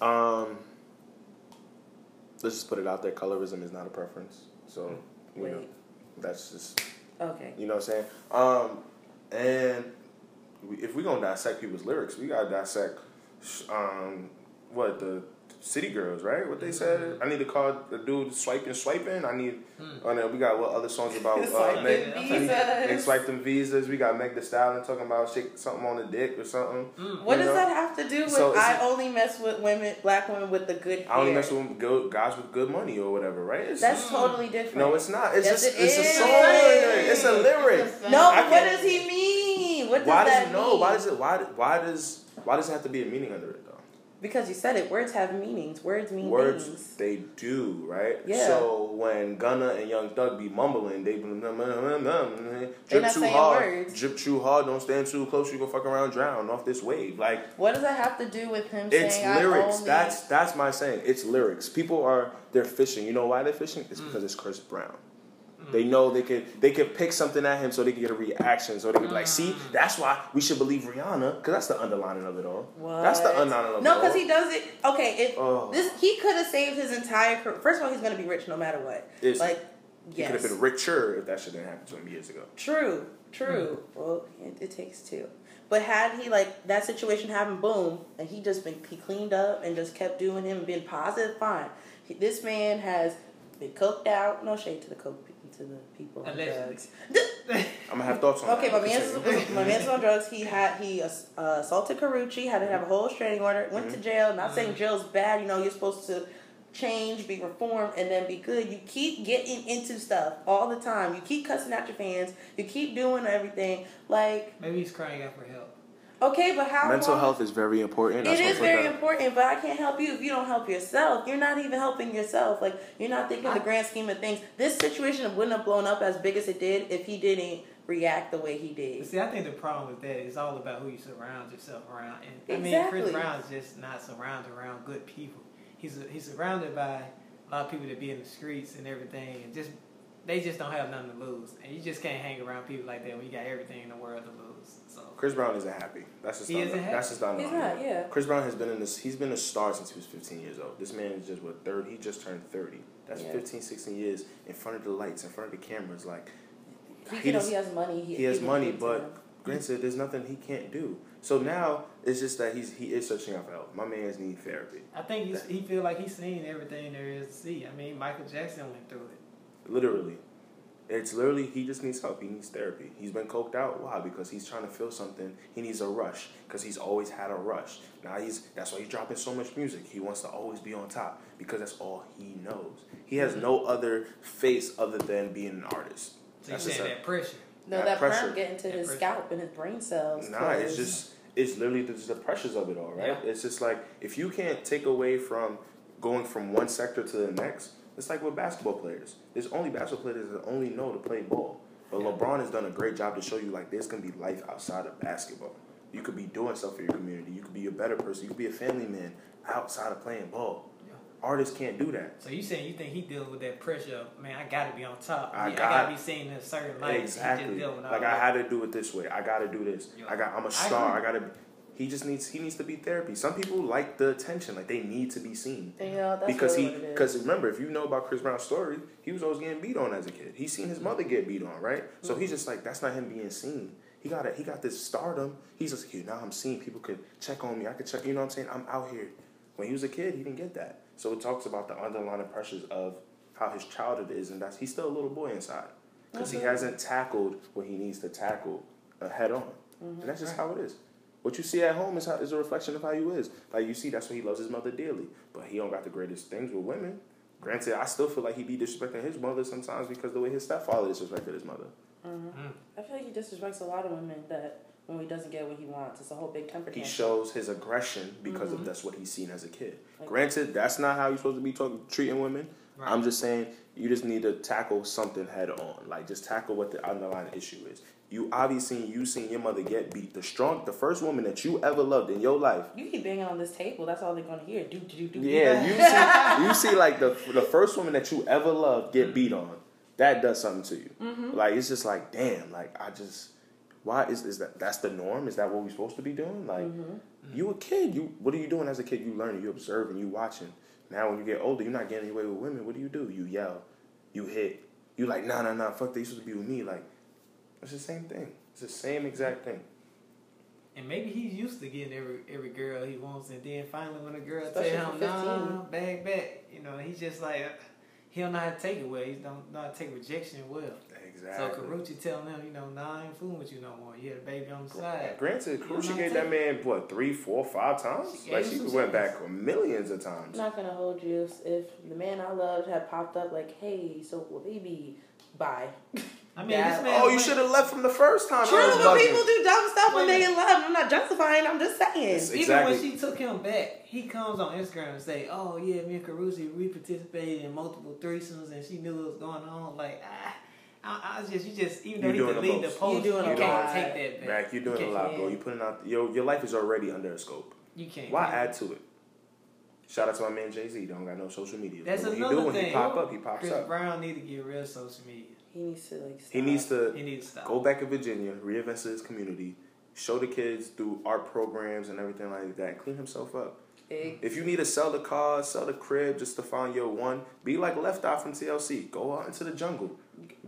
Um, let's just put it out there. Colorism is not a preference. So, you know, that's just, Okay. you know what I'm saying? Um, and we, if we're to dissect people's lyrics, we got to dissect, um, what, the City Girls, right? What they said? I need to call the dude swiping, swiping. I need, Hmm. and then we got what other songs about uh, Swiping Meg, visas. Meg swiped them visas. We got Meg the Stallion talking about shake something on the dick or something. Mm. What You does know? that have to do with So I only mess with women, black women with the good hair? I only mess with good guys with good money or whatever, right? It's, That's totally different. no, it's not. It's Yes, just it it's a is. song. It's a lyric. It's a No, I what does he mean? What does Why does that it no? mean? Why does it? Why why does why does it have to be a meaning under it though? Because you said it. Words have meanings. Words mean Words things. they do right. Yeah. So when Gunna and Young Thug be mumbling, they be drip not too hard, words. drip too hard. Don't stand too close. You go fuck around, drown off this wave. Like What does that have to do with him it's saying lyrics. That's that's my saying. It's lyrics. People are they're fishing. You know why they're fishing? Mm. It's because it's Chris Brown. They know they can they can pick something at him so they can get a reaction. So they can be like, see, Mm. that's why we should believe Rihanna because that's the underlining of it all. That's the underlining of No, it all. because he does it. Okay, if Oh. this he could have saved his entire career. First of all, he's gonna be rich no matter what. Is- like, He yes, could have been richer if that shit didn't happen to him years ago. true, true. Well, it, it takes two. But had he like that situation happen, boom, and he just been he cleaned up and just kept doing him and being positive, fine. He, this man has been coked out. No shade to the coke to the people on drugs. I'm gonna have thoughts on Okay, that. my man's my man's on drugs. He had he uh, assaulted Karrueche, had to have a whole restraining order. Went to jail. Not saying jail's bad. You know, you're supposed to change, be reformed, and then be good. You keep getting into stuff all the time. You keep cussing out your fans. You keep doing everything. Like Maybe he's crying out for help. Okay, but how Mental long- health is very important. It That's is very that- important, but I can't help you if you don't help yourself. You're not even helping yourself. Like you're not thinking the grand scheme of things. This situation wouldn't have blown up as big as it did if he didn't react the way he did. see, I think the problem with that is all about who you surround yourself around. And I mean, Chris Exactly. Brown's just not surrounded around good people. He's he's surrounded by a lot of people that be in the streets and everything, and just they just don't have nothing to lose. And you just can't hang around people like that when you got everything in the world to lose. So Chris Brown isn't happy. That's just He not, isn't happy? that's just not He's not, yeah. Chris Brown has been in this. He's been a star since he was 15 years old. This man is just what 30. He just turned 30. That's Yeah. 15, 16 years in front of the lights, in front of the cameras. Like He, He you just- he has money. he has people money, but him. granted, there's nothing he can't do. So now it's just that he's he is searching out for help. My man's need therapy. I think he's, he feel like he's seen everything there is to see. I mean, Michael Jackson went through it. Literally. It's literally he just needs help. He needs therapy. He's been coked out. Why? Because he's trying to feel something. He needs a rush because he's always had a rush. Now he's that's why he's dropping so much music. He wants to always be on top because that's all he knows. He has mm-hmm. no other face other than being an artist. So That's you just saying a- that pressure. No, that that, pressure. pressure getting to That his pressure. scalp and his brain cells. Nah, it's 'cause- just it's literally just the pressures of it all, right? Yeah. It's just like if you can't take away from going from one sector to the next, it's like with basketball players. There's only basketball players that only know to play ball. But Yeah. LeBron has done a great job to show you like there's gonna be life outside of basketball. You could be doing stuff for your community. You could be a better person. You could be a family man outside of playing ball. Yeah. Artists can't do that. So you saying you think he dealing with that pressure? Of, man, I got to be on top. I Yeah, I got- got to be seen in a certain light. Exactly. dealing with all Like I had to do it this way. I got to do this. I got. I'm a star. I, agree. got to. He just needs. He needs to be therapy. Some people like the attention. Like they need to be seen. know, that's because really he what it is. because remember if you know about Chris Brown's story, he was always getting beat on as a kid. He's seen his mother get beat on, right? So Mm-hmm. he's just like that's not him being seen. He got it. He got this stardom. He's just here now. I'm seen. People could check on me. I could check. You know what I'm saying? I'm out here. When he was a kid, he didn't get that. So it talks about the underlying pressures of how his childhood is, and that's he's still a little boy inside because he hasn't tackled what he needs to tackle uh, head on, Mm-hmm. and that's just Right. how it is. What you see at home is how, is a reflection of how you is. Like you see, that's why he loves his mother dearly. But he don't got the greatest things with women. Granted, I still feel like he be disrespecting his mother sometimes because the way his stepfather disrespected his mother. Mhm. Mm. I feel like he disrespects a lot of women that when he doesn't get what he wants, it's a whole big temper He tantrum. shows his aggression because Mhm. of that's what he's seen as a kid. Like- Granted, that's not how you're supposed to be talking treating women. Right. I'm just saying you just need to tackle something head on. Like just tackle what the underlying issue is. You obviously you seen your mother get beat. The strong, the first woman that you ever loved in your life. You keep banging on this table. That's all they're gonna hear. Do do do. Yeah, you see, you see, like the the first woman that you ever loved get beat on. That does something to you. Mm-hmm. Like it's just like, damn. Like I just, why is is that? That's the norm. Is that what we're supposed to be doing? Like Mm-hmm. you a kid. You what are you doing as a kid? You learning. You observing. You watching. Now when you get older, you're not getting away with women. What do you do? You yell. You hit. You like nah nah nah. Fuck. They supposed to be with me. Like it's the same thing. It's the same exact thing. And maybe he's used to getting every every girl he wants, and then finally when a girl Especially tell him "No, nah, back back, you know, he's just like uh, he don't know how to take it well. He don't know how to take rejection well. Exactly. So Karrueche telling him, you know, nah, I ain't fooling with you no more. You had a baby on the side. Granted, You Karrueche gave that man what three, four, five times. She like she went some back millions of times. I'm not gonna hold you if, if the man I loved had popped up like, hey, so well, baby, bye. I mean, Yeah. this man. Oh, you should have left from the first time. True, but people do dumb stuff when they in love. I'm not justifying. I'm just saying. It's- Even Exactly. when she took him back, he comes on Instagram and say, "Oh yeah, me and Karrueche, we participated in multiple threesomes, and she knew what was going on." Like, ah, I, I was just, you just, even though You he could the leave the post, You doing you a can't lot. take that back. Mac, you're doing you a lot, bro. You putting out your your life is already under a scope. You can't. Why add to it? Shout out to my man Jay Z. Don't got no social media. That's But when another he do when thing. he pop up, he pops Chris up. Brown need to get real social media. He needs to like. Stop. He needs to He needs to go back to Virginia, reinvest in his community, show the kids through art programs and everything like that, clean himself up. Big. If you need to sell the car, sell the crib just to find your one, be like Left Eye from TLC. Go out into the jungle.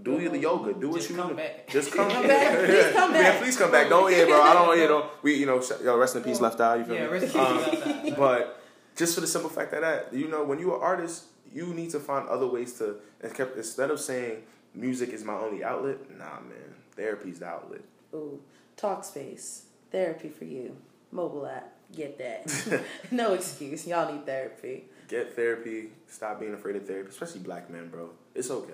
Do your the yoga. Do what Just you come do. back. Just come, Come back. Please come Yeah, back. please come back. Don't yeah, bro. I don't want you know. We you know, sh- yo, rest in peace, Left Eye. You feel Yeah, me? rest in Um, peace, Left Eye. but just for the simple fact that, that you know, when you're an artist, you need to find other ways to. and kept- Instead of saying music is my only outlet, nah, man. Therapy's the outlet. Ooh, Talkspace therapy for you. Mobile app. Get that. no excuse. Y'all need therapy. Get therapy. Stop being afraid of therapy, especially black men, bro. It's okay.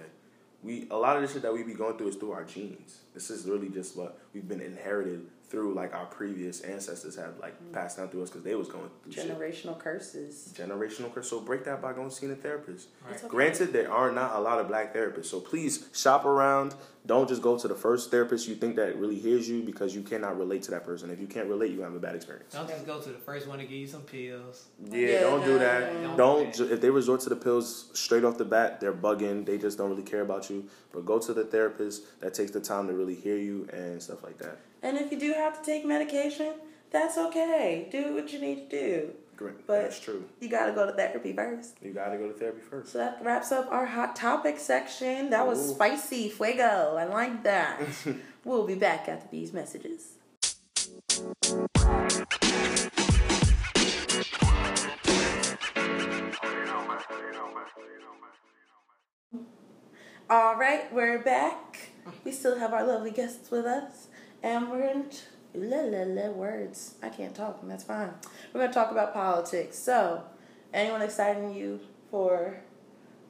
We a lot of the shit that we be going through is through our genes. This is really just what we've been inherited through like our previous ancestors have like mm. passed down through us because they was going through shit. Generational curses. generational curse. So break that by going seeing a therapist. It's okay. Granted, there are not a lot of black therapists, so please shop around. Don't just go to the first therapist you think that really hears you because you cannot relate to that person. If you can't relate, you have a bad experience. Don't just go to the first one to give you some pills. Yeah, Yeah, don't do that. no, no. Don't ju- if they resort to the pills straight off the bat, they're bugging. They just don't really care about you. But go to the therapist that takes the time to really hear you and stuff like that. And if you do have to take medication, that's okay. Do what you need to do. Great, But- that's true. You gotta go to therapy first. You gotta go to therapy first. So that wraps up our hot topic section. That was spicy, fuego. I like that. we'll be back after these messages. All right, we're back. We still have our lovely guests with us, and we're going to la la la words. I can't talk, and that's fine. We're going to talk about politics. So, anyone exciting you for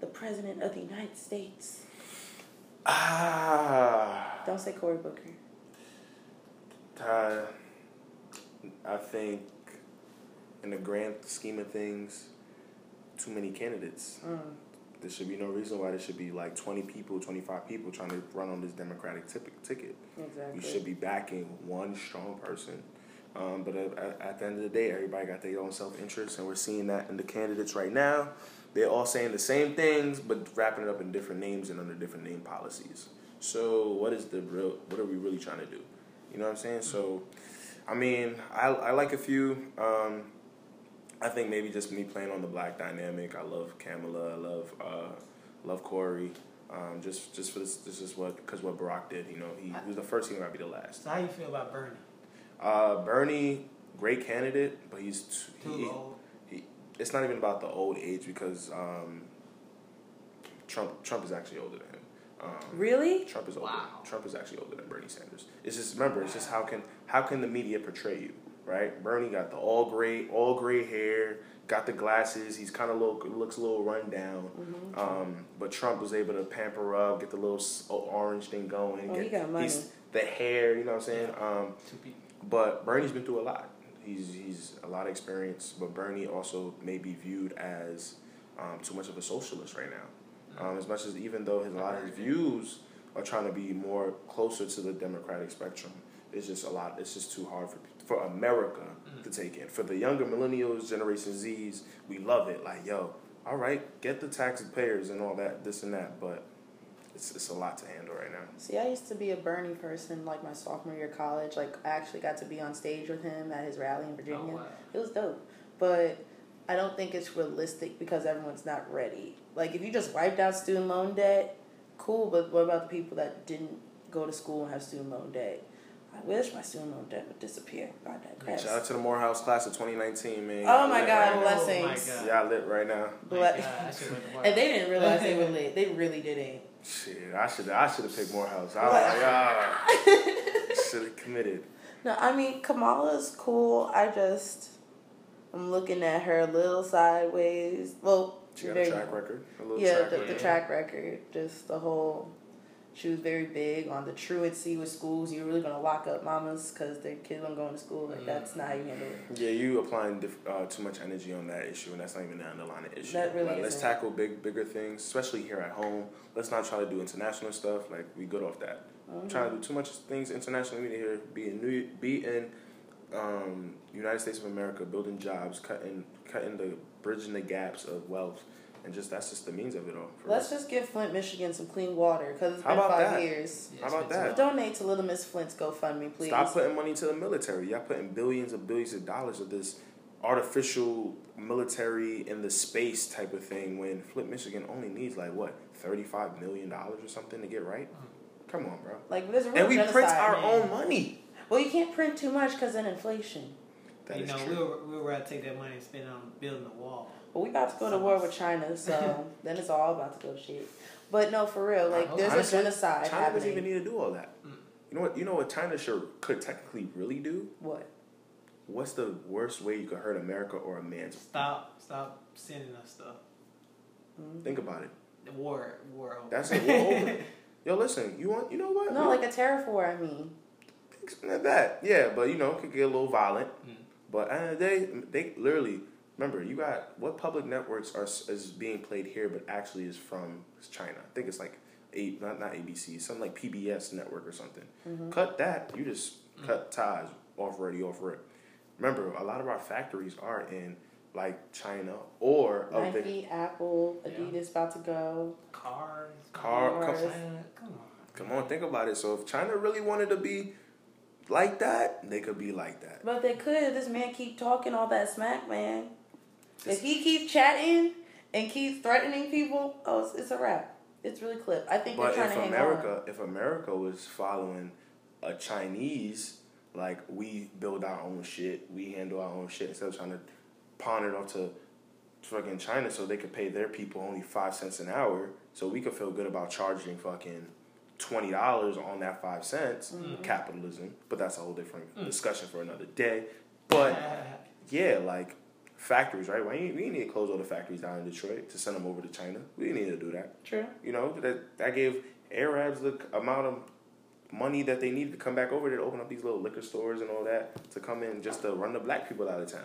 the president of the United States? Ah, Don't say Cory Booker. uh, I think in the grand scheme of things, too many candidates. Mm. There should be no reason why there should be like 20 people, 25 people trying to run on this Democratic tip- ticket. Exactly. We should be backing one strong person. Um, but at, at- at the end of the day, everybody got their own self interest, and we're seeing that in the candidates right now. They're all saying the same things, but wrapping it up in different names and under different name policies. So, what is the real? What are we really trying to do? You know what I'm saying? So, I mean, I, I like a few. Um, I think maybe just me playing on the black dynamic. I love Kamala. I love uh, love Cory. Um, just just for this, this is what because what Barack did. You know, he, he was the first. He might be the last. So how do you feel about Bernie? Uh, Bernie, great candidate, but he's too, Too he, old. he, It's not even about the old age because um, Trump Trump is actually older than him. Um, Really? Trump is older. Wow. Trump is actually older than Bernie Sanders. It's just remember, it's just how can how can the media portray you, right? Bernie got the all gray all gray hair, got the glasses. He's kind of little looks a little run down. Mm-hmm. Um, but Trump was able to pamper up, get the little orange thing going. Oh, get, he got money. he's- the hair, you know what I'm saying? Um, but Bernie's been through a lot. He's he's a lot of experience, but Bernie also may be viewed as um, too much of a socialist right now. Um, as much as even though his, a lot of his views are trying to be more closer to the democratic spectrum, it's just a lot. It's just too hard for for America mm-hmm. to take in. For the younger millennials, Generation Zs, we love it. Like yo, all right, get the taxpayers and all that, this and that, but it's it's a lot to handle right now. See, I used to be a Bernie person like my sophomore year of college. Like, I actually got to be on stage with him at his rally in Virginia. Oh, wow. It was dope. But I don't think it's realistic because everyone's not ready. Like, if you just wiped out student loan debt, cool, but what about the people that didn't go to school and have student loan debt? I wish my student loan debt would disappear. I digress. Shout out to the Morehouse class of 2019, man. Oh my God, right blessings. Oh my God. Y'all lit right now. But- My God, I should went to work. And they didn't realize they were lit. They really didn't. Shit, I should I should have picked Morehouse. I was like, ah, should have committed. No, I mean Kamala's cool. I just I'm looking at her a little sideways. Well, She got a track record. A little Yeah, track the, record. the track record, just the whole. She was very big on the truancy with schools. You're really gonna lock up mamas because their kids don't going to school. Like that's not how you handle it. Yeah, you applying diff- uh, too much energy on that issue, and that's not even the underlying issue. That really like, let's tackle big, bigger things, especially here at home. Let's not try to do international stuff. Like we good off that. Mm-hmm. Trying to do too much things internationally. We here be in New, be in um, United States of America, building jobs, cutting, cutting the bridging the gaps of wealth, and just that's just the means of it all. Let's us. just give Flint, Michigan some clean water because it's How been about five that? years. Yeah, How it's about that? Donate to Little Miss Flint's GoFundMe, please. Stop putting money to the military. Y'all putting billions and billions of dollars of this artificial military in the space type of thing when Flint, Michigan only needs like what thirty five million dollars or something to get right. Mm. Come on, bro. Like there's a real And we print our man. own money. Well, you can't print too much because then inflation. That you is know, true. we'll we'll rather take that money and spend it on building a wall. But we about to go to war with China, so then it's all about to go shit. But no, for real, like there's Honestly, a genocide China doesn't even need to do all that. Mm. You know what? You know what China should could technically really do. what? What's the worst way you could hurt America or a man? Stop, stop sending us stuff. Think about it. The war, war over. That's a We're over. Yo, listen. You want? You know what? No, like a terror war. I mean, Something like that, yeah. But you know, it could get a little violent. Mm. But at the end of the day, they literally remember you got what public networks are is being played here, but actually is from China. I think it's like a not not ABC, something like PBS network or something. Mm-hmm. Cut that. You just cut ties off already off rip. Remember, a lot of our factories are in like China or of the Nike, Apple, Yeah. Adidas about to go. Cars. car. Cars. Come, come on. come on, think about it. So if China really wanted to be like that, they could be like that. But they could. This man keep talking all that smack, man. Just- If he keeps chatting and keeps threatening people, oh, it's, it's a wrap. It's really clip. I think But they're trying if to hang America, if America was following a Chinese, like we build our own shit, we handle our own shit instead of trying to pawn it off to fucking China so they could pay their people only five cents an hour, so we could feel good about charging fucking twenty dollars on that five cents. Mm-hmm. Capitalism, but that's a whole different Mm. discussion for another day. But yeah, like factories, right? Why we need to close all the factories down in Detroit to send them over to China. We didn't need to do that. Sure. You know, that that gave Arabs the amount of money that they needed to come back over there to open up these little liquor stores and all that to come in just to run the black people out of town.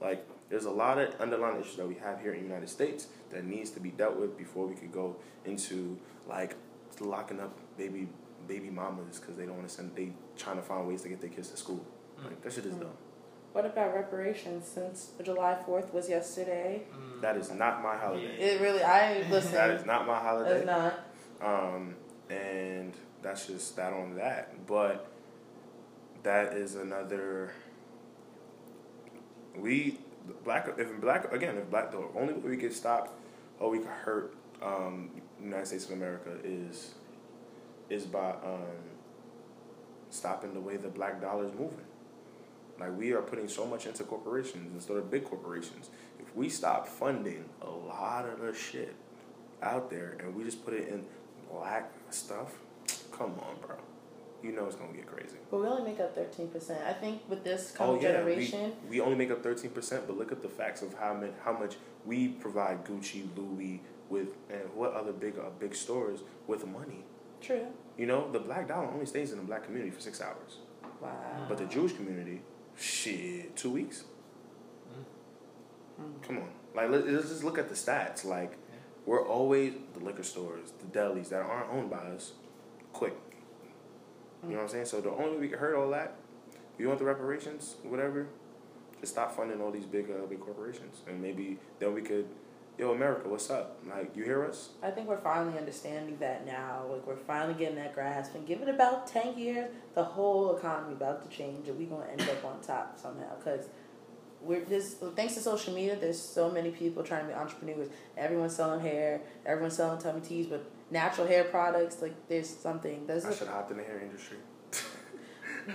Like, there's a lot of underlying issues that we have here in the United States that needs to be dealt with before we could go into like locking up baby baby mamas because they don't want to send they trying to find ways to get their kids to school. Like that shit is hmm. dumb. What about reparations? Since July Fourth was yesterday, Mm. That is not my holiday. it really. I listen. That is not my holiday. It's not. Um, and that's just that on that. But that is another. We black if black again if black the only way we get stopped or we could hurt um, United States of America is is by um, stopping the way the black dollar is moving. Like we are putting so much into corporations instead of big corporations. If we stop funding a lot of the shit out there and we just put it in black stuff, come on, bro. You know it's gonna get crazy. But we only make up thirteen percent. I think with this Oh yeah, generation, we, we only make up thirteen percent, but look at the facts of how much how much we provide Gucci, Louis with and what other big uh, big stores with money. true. You know, the black dollar only stays in the black community for six hours, Wow. but the Jewish community, shit, two weeks. Mm. Come on, like let, let's just look at the stats. Like we're always the liquor stores, the delis that aren't owned by us, quick. You know what I'm saying? So the only way we can hurt all that, if you want the reparations, whatever, just stop funding all these big uh, big corporations, and maybe then we could, yo America, what's up? Like you hear us? I think we're finally understanding that now. Like we're finally getting that grasp, and give it about ten years, the whole economy about to change, and we're gonna end up on top somehow. Cause we're just thanks to social media. There's so many people trying to be entrepreneurs. Everyone's selling hair. Everyone's selling tummy teas, but natural hair products. Like there's something. There's I should have hopped in the hair industry.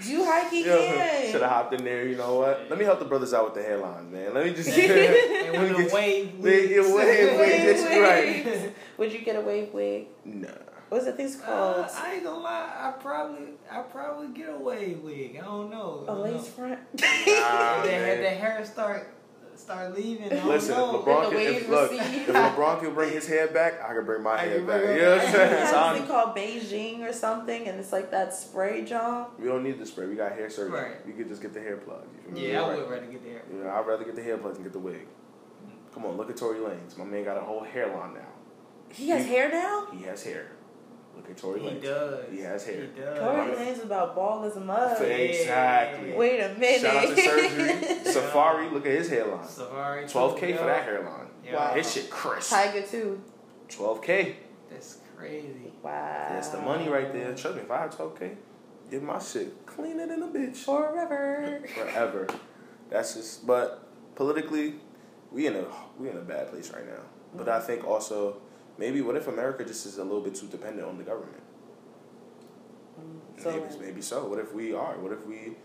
You hike should can. have hopped in there. You know what? Let me help the brothers out with the headlines, man. Let me just. And Let with me a get- wave. Wait, yeah, wait, wait, Wave that's right. Would you get a wave wig? Nah. What's the thing's called? Uh, I ain't gonna lie. I probably, I probably get a wave wig. I don't know. A don't lace know. front. Nah, If the, hair, man. the hair start, start leaving. Listen, if. LeBron, can, if, look, if LeBron can bring his hair back, I can bring my I hair back. bring You know what I'm saying? It So has I'm- a thing called Beijing or something, and it's like that spray job. we don't need the spray. We got hair surgery. Right. We could just get the hair plug. You feel me? Yeah, I Right. would rather get the hair. Yeah, I'd rather get the hair plugs than get the wig. Come on, look at Tory Lanez. My man got a whole hairline now. He has He- hair now. He has hair. Look at Tory He Lanez. does. He has hair. He does. Tory Lanez is about bald as a mug. Exactly. Wait a minute. Shout out to surgery. Safari, look at his hairline. Safari. 12K too, for that hairline. Yeah. Wow. His shit crisp. Tiger too. 12K. That's crazy. Wow. That's the money right there. Trust me, if I have 12K, get my shit cleaner than a bitch. Forever. Forever. That's just, but politically, we in a we in a bad place right now. But I mm-hmm. think also maybe what if America just is a little bit too dependent on the government? So maybe, maybe so. What if we are? What if we?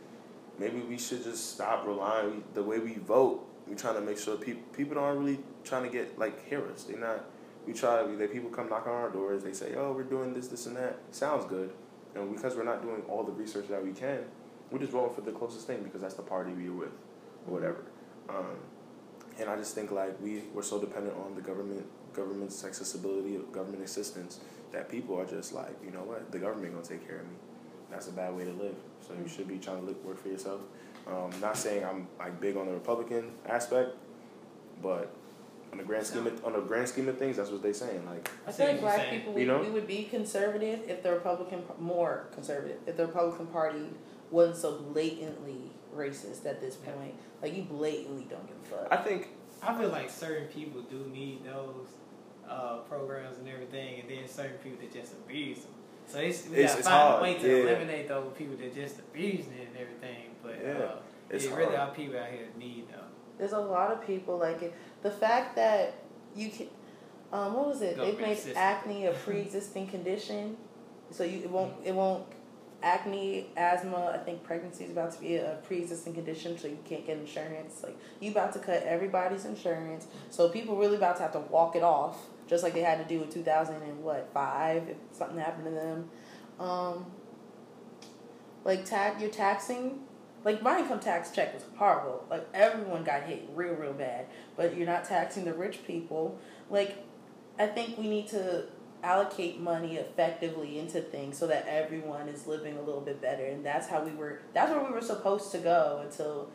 Maybe we should just stop relying the way we vote. we're trying to make sure people people aren't really trying to get like hear us. They're not. We try. to. They people come knock on our doors. They say, "Oh, we're doing this, this, and that." Sounds good, and because we're not doing all the research that we can, we're just voting for the closest thing because that's the party we're with, or whatever. Um, and I just think like we we're so dependent on the government, government's accessibility, government assistance that people are just like, you know what, the government gonna take care of me. that's a bad way to live. So you should be trying to look, work for yourself. Um, not saying I'm like big on the Republican aspect, but on the grand scheme of, on the grand scheme of things, that's what they're saying. Like I see feel like black saying. people, we, You know? we would be conservative if the Republican, more conservative, if the Republican Party wasn't so blatantly racist at this Yeah. point. Like, you blatantly don't give a fuck. I think I feel like certain people do need those uh, programs and everything, and then certain people that just abuse them. So it's, we It's- gotta it's find hard, a way to yeah. eliminate those people that just abusing it and everything. But Yeah, uh, it's it really hard. are people out here that need them. There's a lot of people like it. The fact that you can, um, what was it? They've Government made system. acne a pre-existing condition, so you it won't it won't acne, asthma. I think pregnancy is about to be a pre-existing condition, so you can't get insurance. Like you about to cut everybody's insurance, so people really about to have to walk it off, just like they had to do in two thousand and what five if something happened to them. Um, like tag you're taxing like my income tax check was horrible. Like everyone got hit real, real bad. But you're not taxing the rich people. Like I think we need to allocate money effectively into things so that everyone is living a little bit better. And that's how we were. That's where we were supposed to go until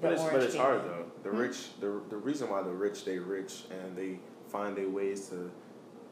the But it's, orange but it's hard in. though. The Hmm? rich, the the reason why the rich stay rich and they find their ways to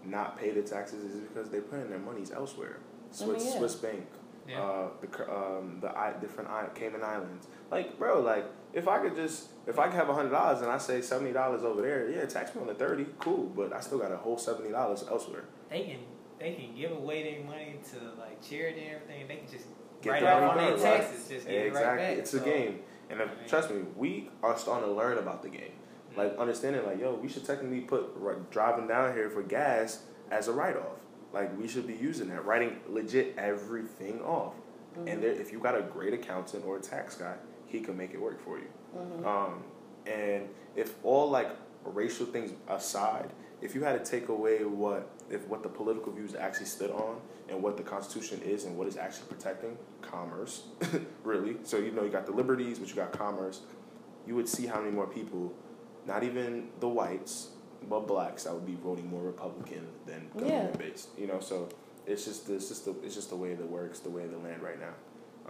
not pay the taxes is because they're putting their monies elsewhere. I mean, Swiss yeah. Swiss bank, Yeah. uh, the um, the I, different I, Cayman Islands. Like, bro, like if I could just if I could have a hundred dollars and I say seventy dollars over there, yeah, tax me on the thirty, cool. But I still got a whole seventy dollars elsewhere. They can they can give away their money to like charity and everything. They can just Get write that off on their back. taxes. Just get it right back. it's So, a game. And if, I mean- trust me, we are starting to learn about the game. Like understanding, like yo, we should technically put right, driving down here for gas as a write off. Like we should be using that, writing legit everything off. And there, if you got a great accountant or a tax guy, he can make it work for you. Mhm. Um, and if all like racial things aside, if you had to take away what if what the political views actually stood on and what the Constitution is and what is actually protecting, commerce, really. So you know you got the liberties, but you got commerce. You would see how many more people, not even the whites, but blacks, that would be voting more Republican than government based. You know, so it's just it's just the it's just the way that works, the way of the land right now.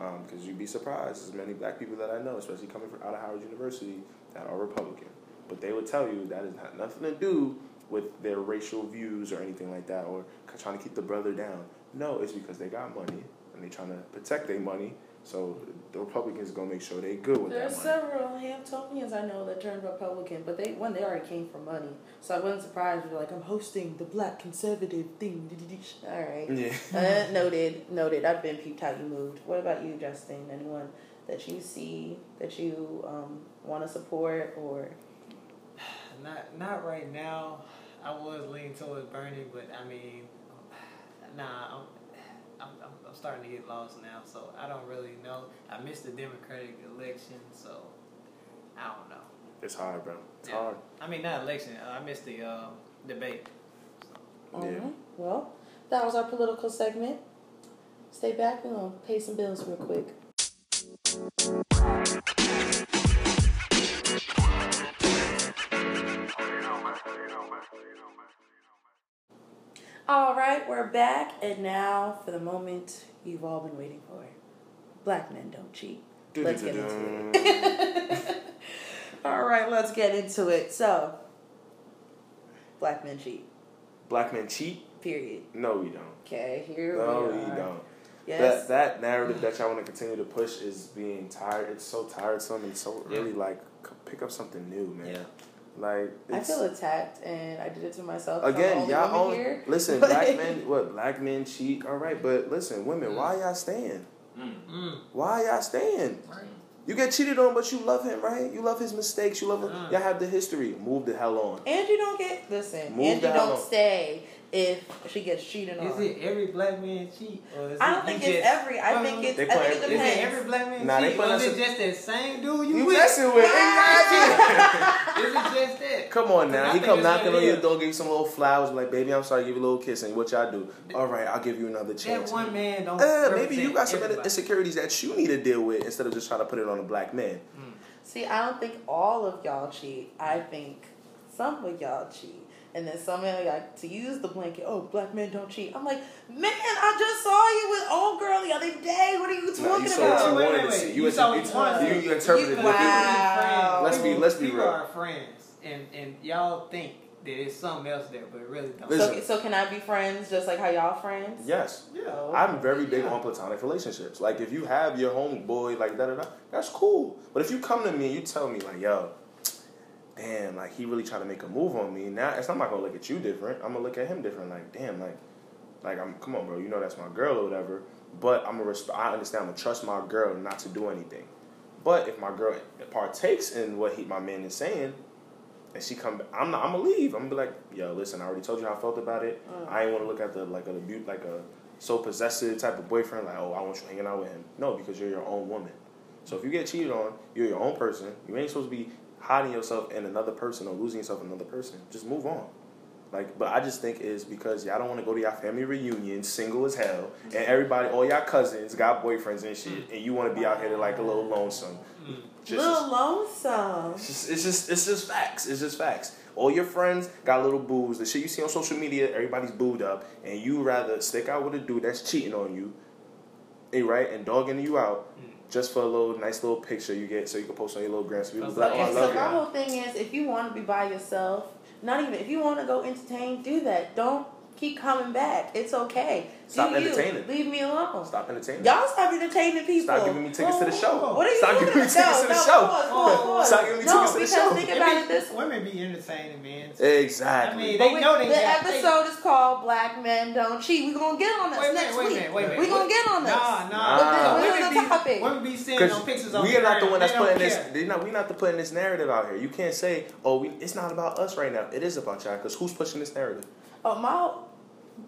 Um, because you'd be surprised, as many black people that I know, especially coming from out of Howard University, that are Republican. But they would tell you that has had nothing to do with their racial views or anything like that, or trying to keep the brother down. No, it's because they got money and they trying to protect their money. So the Republicans gonna make sure they good with There are that money. several Hamptonians I know that turned Republican, but they one they already came for money, so I wasn't surprised. They're like, I'm hosting the Black conservative thing. All right. Yeah. uh, noted, noted. I've been peeped how you moved. What about you, Justin? Anyone that you see that you um, want to support or? Not not right now. I was leaning towards Bernie, but I mean, nah. I'm, I'm, I'm, I'm starting to get lost now, so I don't really know. I missed the Democratic election, so I don't know. It's hard, bro. It's Yeah. hard. I mean, not election. uh, I missed the uh, debate. Yeah. Alright. Well, that was our political segment. Stay back. We're gonna pay some bills real quick. All right, we're back, and now for the moment you've all been waiting for. Black men don't cheat. Let's get into it. all right, let's get into it. So, black men cheat. Black men cheat? Period. No, we don't. Okay, here No, we are. No, we don't. Yes. That that narrative that y'all want to continue to push is being tired. It's so tiresome and so really like pick up something new, man. Yeah. Like I feel attacked, and I did it to myself. Again, y'all woman only here. listen. Black men, what black men cheat? All right, but listen, women, why y'all staying? Mm. Why y'all staying? Right. You get cheated on, but you love him, right? You love his mistakes. You love him. Mm. Y'all have the history. Move the hell on. And you don't get listen. Move and you don't on. stay if she gets cheated on. Is it every black man cheat, or is I don't think it's just- every. I Well, think it's. They I think play- it Is it every black man Nah, cheat, put or is it just that same dude you, You with? messing with exactly. Is it just that? Come on now. He come knocking on your door, give you some little flowers, like, baby, I'm sorry, give you a little kiss, and what y'all do? All right, I'll give you another chance. That chance. one man don't. Uh, maybe you got some everybody. insecurities that you need to deal with instead of just trying to put it on a black man. See, I don't think all of y'all cheat. I think some of y'all cheat. And then some of y'all like to use the blanket, oh, black men don't cheat. I'm like, man, I just saw you with old girl the other day. What are you talking Nah, you saw what about? you Wait, wanted wait, to see. You You, saw inter- what you wanted to you, you interpreted You- it wow. differently. Let's be- let's be people real. are friends, and and y'all think that it's something else there, but it really don't. Listen. So, so can I be friends just like how y'all friends? Yes. Yeah. Oh, I'm very big Yeah. on platonic relationships. Like if you have your homeboy like da da da, that's cool. But if you come to me and you tell me like, yo, damn, like he really trying to make a move on me, now it's I'm not gonna look at you different. I'm gonna look at him different. Like, damn, like, like I'm come on, bro. You know that's my girl or whatever. But I'm gonna resp- I understand. I'm gonna trust my girl not to do anything. But if my girl partakes in what he, my man is saying, and she come, I'm not. I'm gonna leave. I'm gonna be like, yo, listen. I already told you how I felt about it. Mm. I ain't want to look at the like a abuse, like a so possessive type of boyfriend. Like, oh, I want you hanging out with him. No, because you're your own woman. So if you get cheated on, you're your own person. You ain't supposed to be hiding yourself in another person or losing yourself in another person. Just move on. Like, but I just think is because y'all don't want to go to y'all family reunion, single as hell, and everybody, all y'all cousins got boyfriends and shit, and you want to be out here like a little lonesome. Mm. Just, Little lonesome. it's just, it's just, it's just facts. It's just facts. All your friends got little boos. The shit you see on social media, everybody's booed up, and you rather stick out with a dude that's cheating on you, eh, right, and dogging you out, Mm. just for a little nice little picture you get, so you can post on your little gram. So people be like, oh, I Okay, love so my you. whole thing is if you want to be by yourself, not even if you want to go entertain, do that. Don't keep coming back. It's okay. Stop do you. entertaining. Leave me alone. Stop entertaining. Y'all stop entertaining people. Stop giving me tickets to the show. What are you Stop doing? giving me no, tickets to the no, show. Pause, pause, pause. Stop giving me no, tickets to the because show. think about be- it this. Women be entertaining, man. Exactly. I mean, they we- know they the got- they- episode is called "Black Men Don't Cheat." We gonna get on this Wait next wait week. minute, wait a minute. We gonna get on this. Nah, nah. Nah. But this- Women the be- topic. Women be seeing on pictures on we are not the one that's putting this. care. They not we not the putting this narrative out here. You can't say, "Oh, we, it's not about us right now." It is about y'all. Because who's pushing this narrative? Oh my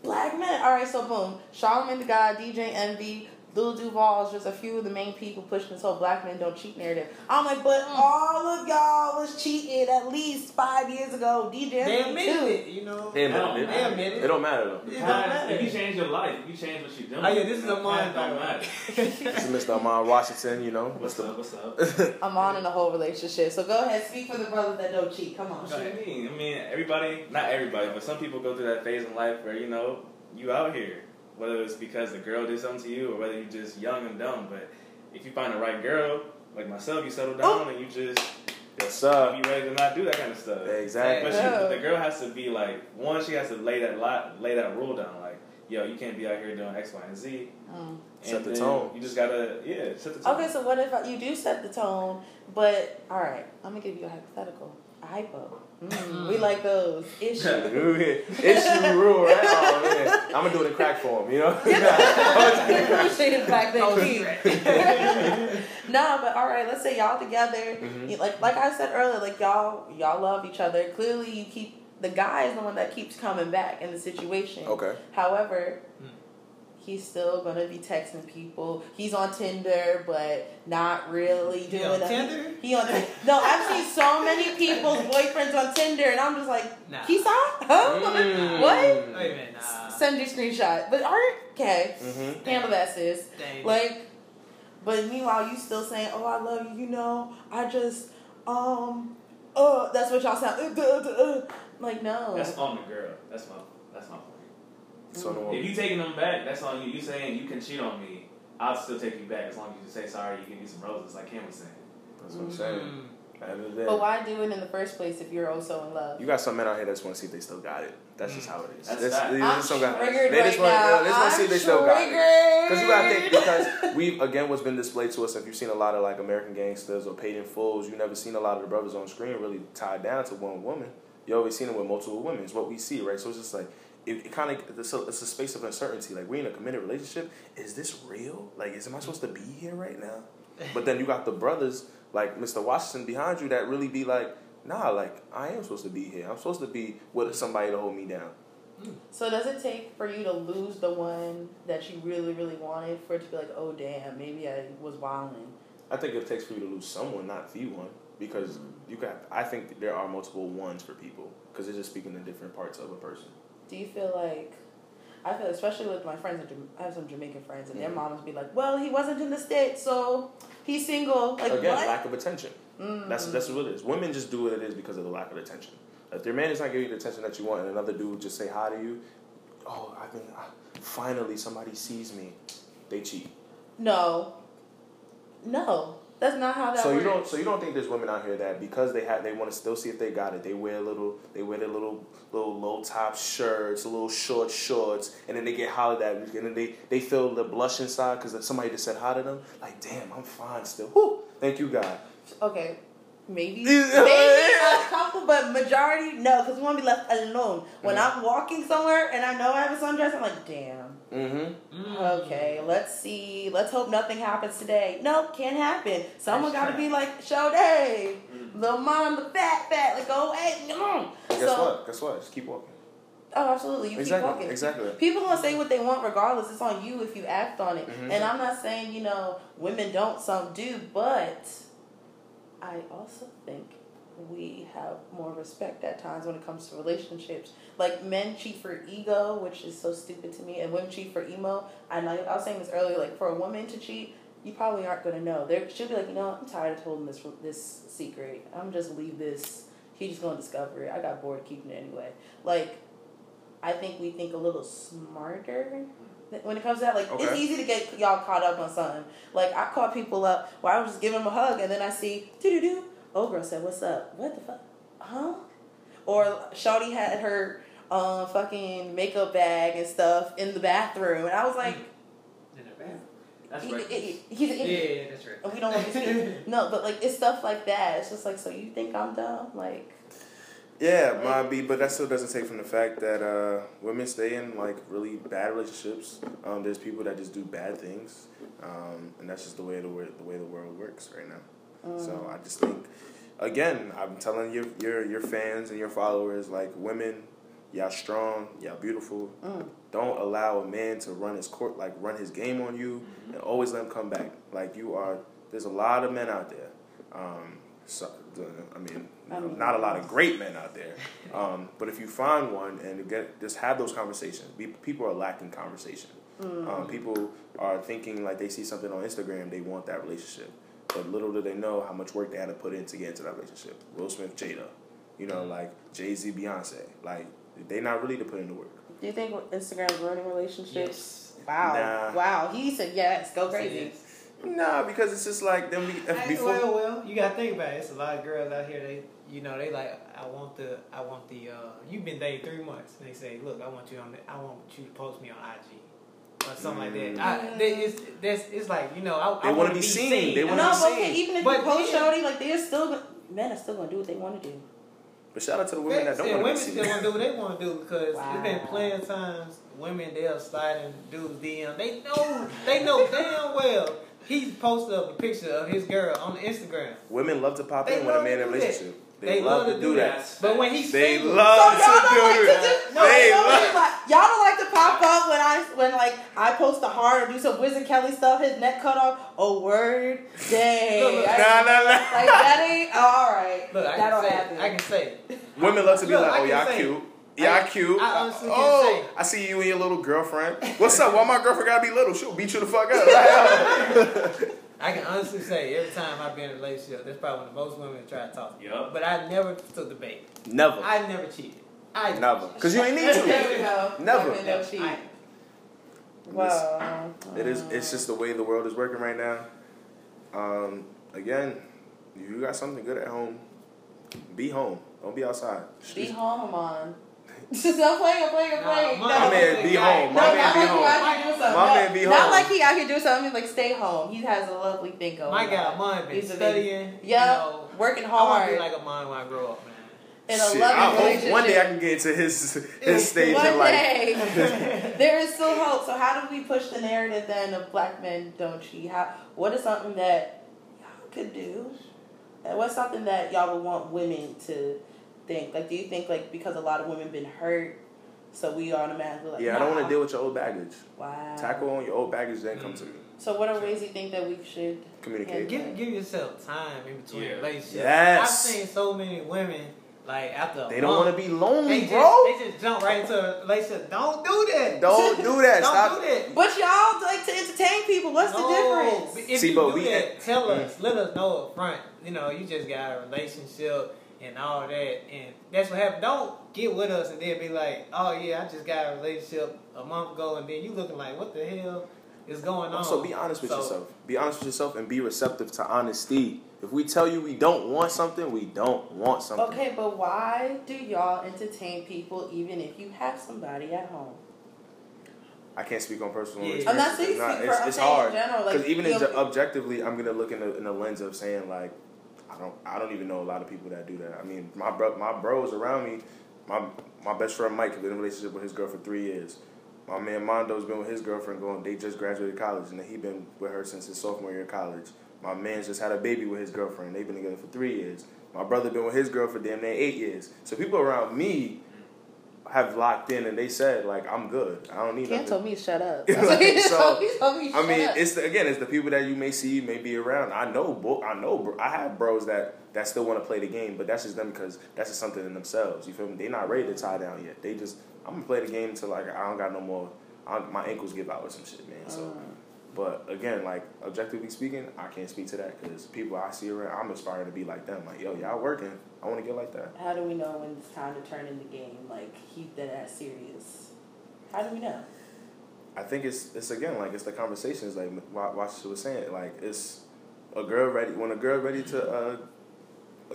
black men. All right, so boom, Charlamagne the God, DJ Envy, Lil Duval is just a few of the main people pushing this whole black men don't cheat narrative. I'm like, but Mm. all of y'all was cheating at least five years ago. DJ They Envy admitted too. it, you know. They admit No, it. They admit It it. don't matter though. It don't matter. if you change your life, if you change what you're doing. Oh yeah, this is a that mind don't matter. This is Mr. Amon Washington. You know, What's Mr. up? What's up? I'm on in a whole relationship. So go ahead, speak for the brothers that don't cheat. Come on. What do you mean? I mean, everybody, not everybody, but some people go through that phase in life where, you know, you out here. Whether it's because the girl did something to you or whether you're just young and dumb. But if you find the right girl, like myself, you settle down and you just Yes, sir. be ready to not do that kind of stuff. Exactly. But, she, but the girl has to be like, one, she has to lay that lot, lay that rule down. Like, yo, you can't be out here doing X, Y, and Z. Mm. Set the tone. You just gotta, yeah, set the tone. Okay, so what if you do set the tone, but all right, I'm gonna give you a hypothetical. A hypo. Mm, we like those. Issue. Issue rule, right? Oh man, I'm gonna do it in crack form. You know. Appreciated back then. Oh, Keith. no, but all right. Let's say y'all together. Mhm. Like like I said earlier, like y'all y'all love each other. Clearly, you keep the guy is the one that keeps coming back in the situation. okay. However, Hmm. He's still gonna be texting people. He's on Tinder, but not really He doing on that. Tinder? He on Tinder. No, I've seen so many people's boyfriends on Tinder, and I'm just like, Nah. Kisa? Huh? Mm. What? Wait a minute, nah. Send your screenshot. But alright, okay. Mhm. Handle that, sis. Dang. Like, but meanwhile, you still saying, "Oh, I love you." You know, I just, um, uh, that's what y'all sound. Uh, duh, duh, uh. Like, no. That's on the girl. That's my, that's my point. So no. If you taking them back, that's on you. You saying you can cheat on me, I'll still take you back as long as you say sorry. You give me some roses, like Cam was saying. That's what I'm saying. Mm. At the end of the day, but why do it in the first place if you're also in love? You got some men out here that just want to see if they still got it. That's just how it is. That's That's- fact. they I'm just don't triggered they just right want, now. They just want to see if they still got it. Because Because you gotta think because we again what's been displayed to us. If you've seen a lot of like American gangsters or paid in fulls, you never seen a lot of the brothers on screen really tied down to one woman. You always seen them with multiple women. It's what we see, right? So it's just like it, it kind of it's a, it's a space of uncertainty. Like we're in a committed relationship. Is this real? Like, is am I supposed to be here right now? But then you got the brothers like Mr. Washington behind you that really be like, nah, like I am supposed to be here. I'm supposed to be with somebody to hold me down. Hmm. So does it take for you to lose the one that you really, really wanted for it to be like, oh damn, maybe I was wilding. I think it takes for you to lose someone, not the one, because you got. I think there are multiple ones for people because they're just speaking to different parts of a person. Do you feel like I feel especially with my friends, I have some Jamaican friends, and their Mhm. moms be like, "Well, he wasn't in the states, so he's single." Like Again, what? lack of attention. Mm. That's that's what it is. Women just do what it is because of the lack of attention. If their man is not giving you the attention that you want, and another dude just say hi to you, oh, I've been finally somebody sees me, they cheat. No. No. That's not how that So you don't. So you don't think there's women out here that because they have they want to still see if they got it. They wear a little. They wear their little little low top shirts, little short shorts, and then they get hollered at, and then they they feel the blush inside because somebody just said hi to them. Like, damn, I'm fine still. Whew, thank you, God. Okay. Maybe, maybe a couple, but majority no, because we want to be left alone. When Mhm. I'm walking somewhere and I know I have a sundress, I'm like, damn. Mm-hmm. Mm. Okay, let's see. Let's hope nothing happens today. No, can't happen. Someone got to be like, show day, Mm. little mom, the fat, fat, like go away. Mm. Guess So- what? Guess what? Just keep walking. Oh, absolutely. You exactly. keep walking. Exactly. People gonna say what they want regardless. It's on you if you act on it. Mhm. And I'm not saying you know women don't, some do, but I also think we have more respect at times when it comes to relationships. Like men cheat for ego, which is so stupid to me, and women cheat for emo. I, I was saying this earlier. Like for a woman to cheat, you probably aren't gonna know. There she'll be like, you know, I'm tired of holding this this secret. I'm just leave this. He's just gonna discover it. I got bored keeping it anyway. Like I think we think a little smarter when it comes to that. Like it's easy to get y'all caught up on something. Like I caught people up where I was just giving them a hug and then I see doo doo doo. Oh girl said, "What's up? What the fuck? Huh?" Or Shawty had her um fucking makeup bag and stuff in the bathroom, and I was like, In the bathroom. That's he, right. he- he's an Yeah, idiot. yeah, that's right. And we don't want to speak. No, but like it's stuff like that. It's just like, so you think I'm dumb? Like, Yeah, might be, but that still doesn't take from the fact that uh, women stay in like really bad relationships. Um, there's people that just do bad things, um, and that's just the way the wor- the way the world works right now. So I just think, again, I'm telling your your your fans and your followers, like women, y'all strong, y'all beautiful. mm, Don't allow a man to run his court, like run his game on you, Mm-hmm. and always let him come back. Like you are. There's a lot of men out there. Um, so, I mean, mean- not a lot of great men out there. Um, but if you find one and get just have those conversations, be, people are lacking conversation. mm. Um, people are thinking like they see something on Instagram, they want that relationship. But little do they know how much work they had to put in to get into that relationship. Will Smith, Jada, you know, like Jay Z, Beyonce, like they not really to put in the work. Do you think Instagram's ruining relationships? Yes. Wow. Nah. Wow. He said yes. Go crazy. Yes. Nah, because it's just like them be- Hey, before. well, well, you gotta think about it. It's a lot of girls out here. They, you know, they like, I want the, I want the. uh You've been dating three months, and they say, look, I want you on, the, I want you to post me on IG or something like that. Mm. I, they, it's, that's, it's like, you know, I, They I wanna be be seen. seen. They No, wanna be but okay, even if But you post then- shorty, like they're still men are still gonna do what they want to do. But shout out to the women that don't want to women be seen. still want to do what they want to do because Wow. it's been plenty of times women they'll slide in dudes DM. They know they know damn well he posted up a picture of his girl on Instagram. Women love to pop They in when a man in a do that. Relationship. They, They love, to do that. But when he's They single, love So y'all to don't do like to that. do, no, They y'all, love- don't like, y'all don't like to pop up when I when like I post a heart or do some Wiz and Kelly stuff. His neck cut off. Oh word, dang. Look, look, I- Nah, nah, nah. Like that ain't oh, all right. look, I that can don't say, happen. I can say, Women love to be Look, like, oh, can y'all say- cute. Y'all I- cute. I honestly oh, say- I see you and your little girlfriend. What's up? Why my girlfriend gotta be little? She'll beat you the fuck up. I can honestly say every time I've been in a relationship, that's probably when most women try to talk to me. Yup. But I never took the bait. Never. I never cheated. I Never. Because you ain't need there to. we go. Never. Women don't cheat. I- Wow. It is. It's just the way the world is working right now. Um, again, you got something good at home, be home. Don't be outside. Be home, on. I'm playing, I'm playing, I'm playing. my- no, My man be home. No, My not man be like home. you out here doing something. My no, man be home. Not like he out here doing something. Like stay home. He has a lovely thing going. My on. guy, mine been He's studying. Yeah, You know, working I want to hard be like a mine when I grow up, man. in a Shit, loving I hope relationship. one day I can get into his his stage One in life. day. there is still hope. So how do we push the narrative then of black men don't cheat? How what is something that y'all could do? And what's something that y'all would want women to think? Like do you think like because a lot of women been hurt, so we automatically like Yeah, I don't want to deal with your old baggage. Wow. Tackle on your old baggage, then come to me. So what are ways you think that we should Communicate. Give give yourself time in between Yeah. relationships. Yes. I've seen so many women like after a They don't want to be lonely, they just, bro. They just jump right into a relationship. Don't do that. Don't do that. Don't Stop. do that. But y'all like to entertain people. What's No. the difference? If See, you but do we- that, tell Mm. us. Let us know up front. You know, you just got a relationship and all that, and that's what happened. Don't get with us and then be like, "Oh yeah, I just got a relationship a month ago," and then you looking like, "What the hell is going on. So be honest with So, yourself. Be honest with yourself and be receptive to honesty. If we tell you we don't want something, we don't want something. Okay, but why do y'all entertain people even if you have somebody at home? I can't speak on personal Yeah. experiences. I'm not saying It's not- speak it's, for- I'm it's hard in general, like, because even you in know- objectively, I'm gonna look in the, in the lens of saying like, I don't, I don't even know a lot of people that do that. I mean, my bro, my bros around me, my my best friend Mike has been in a relationship with his girl for three years. My man Mondo's been with his girlfriend going. They just graduated college, and he been with her since his sophomore year of college. My man's just had a baby with his girlfriend. They've been together for three years. My brother been with his girl for damn near eight years. So people around me have locked in, and they said like, I'm good. I don't need Can't nothing. tell me to shut up. Like, so, me- told I mean, up. it's the, again, it's the people that you may see, may be around. I know, bro, I know, bro, I have bros that that still want to play the game, but that's just them because that's just something in themselves. You feel me? They're not ready to tie down yet. They just, I'm gonna play the game until like I don't got no more. I, my ankles give out or some shit, man. So, Uh. But again, like objectively speaking, I can't speak to that because people I see around, I'm aspiring to be like them. Like, yo, y'all working. I want to get like that. How do we know when it's time to turn in the game? Like keep that as serious. How do we know? I think it's it's again like it's the conversations like Wa- Washa was saying like it's a girl ready when a girl ready to uh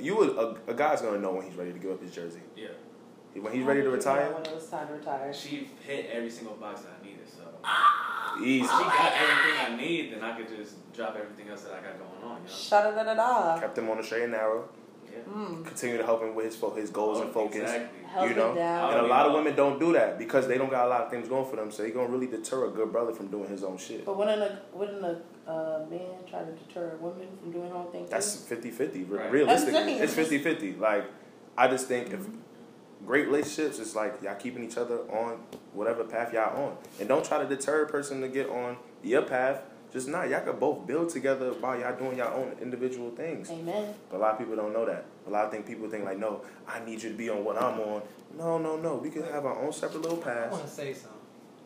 you would a, a guy's gonna know when he's ready to give up his jersey Yeah. when he's How ready to retire know When it was time to retire. She hit every single box that I needed, so. Easy If she got everything I need, then I could just drop everything else that I got going on, you know? Shut da da da. kept him on the straight and narrow Yeah. Mm. continue to help him with his fo- his goals and Oh, focus Exactly. Held You know, down. and a lot of women don't do that because they don't got a lot of things going for them so they gonna really deter a good brother from doing his own shit But wouldn't a wouldn't a uh, man try to deter a woman from doing her own thing? That's 50-50. Right. Realistically, I'm it's 50-50. Like, I just think if Mm-hmm. Great relationships, it's like y'all keeping each other on whatever path y'all on. And don't try to deter a person to get on your path. Just not. Y'all could both build together while y'all doing your own individual things. Amen. But a lot of people don't know that. A lot of think people think like, no, I need you to be on what I'm on. No, no, no. We can have our own separate little paths. I want to say something.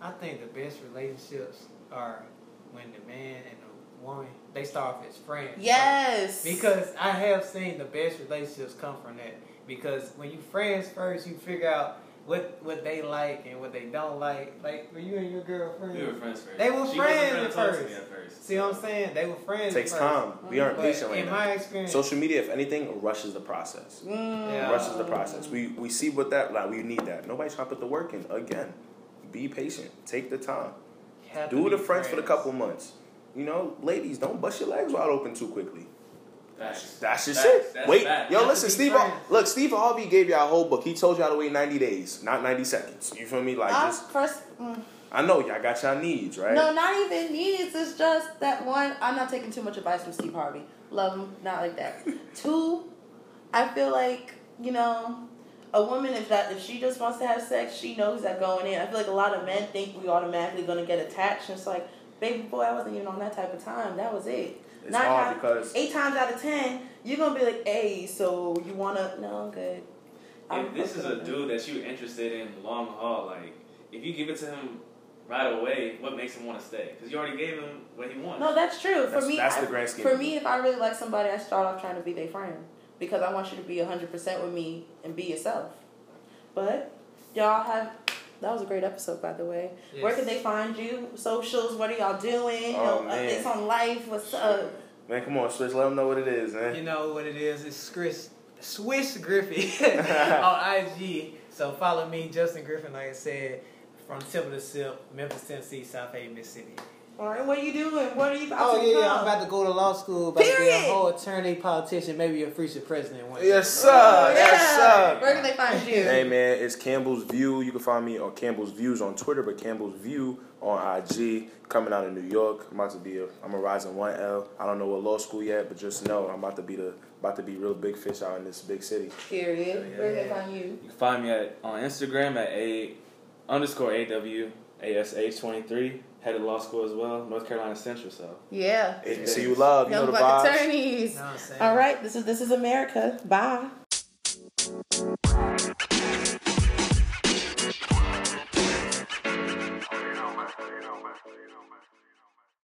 I think the best relationships are when the man and the woman they start off as friends. Yes. Because I have seen the best relationships come from that. Because when you friends first, you figure out what what they like and what they don't like. Like when you and your girlfriend, We were friends first. They were she friends wasn't at trying to first. me at first. see what I'm saying? They were friends. It takes first. time. We aren't But patient right in now. my experience, Social media, if anything, rushes the process. Mm. Yeah. rushes the process. We we see what that like. We need that. Nobody's trying to put the work in. Again, be patient. Take the time. you have to Do be the friends for the couple months. You know, ladies, don't bust your legs wide open too quickly. Facts. That's just Facts. shit. That's Wait, facts. yo, You listen, Steve. Har- friends. look, Steve Harvey gave y'all a whole book. He told y'all to wait ninety days, not ninety seconds. You feel me? Like, I just first. Mm. I know y'all got y'all needs, right? No, not even needs. It's just that one. I'm not taking too much advice from Steve Harvey. Love him, not like that. Two, I feel like you know, a woman if that if she just wants to have sex, she knows that going in. I feel like a lot of men think we automatically gonna get attached. And it's like, baby boy, I wasn't even on that type of time. That was it. It's Not hard how- because Eight times out of ten, you're gonna be like, hey, so you wanna? No, I'm good. I'm If this is a dude that you're interested in long haul, like if you give it to him right away, what makes him want to stay? Because you already gave him what he wants. No, that's true. For That's- me, that's I- the grand scheme For me, if I really like somebody, I start off trying to be their friend because I want you to be hundred percent with me and be yourself. But y'all have. That was a great episode, by the way. Where Yes. can they find you? Socials? What are y'all doing? Oh, you know, man. updates on life. What's up? man, come on, Swiss. Let them know what it is, man. You know what it is? It's Chris, Swiss Griffin on IG. So follow me, Justin Griffin, like I said, from tip of the sip, Memphis, Tennessee, Southaven, Mississippi. All right, what are you doing? What are you about Oh to yeah, become? I'm about to go to law school, about to be Period. a whole attorney, politician, maybe a future president one day. Yes, sir. Oh, Yes, sir. Where can they find you? Hey man, it's Campbell's View. You can find me on Campbell's Views on Twitter, but Campbell's View on IG. Coming out of New York. I'm about to be a I'm a rising one L. I don't know what law school yet, but just know I'm about to be the about to be real big fish out in this big city. Period. Where can they find you? You can find me at on Instagram at a underscore aw ash twenty three. Headed law school as well, North Carolina Central. So Yeah. HBCU love, you know the vibes. attorneys. You know what I'm saying? All right, this is this is America. Bye.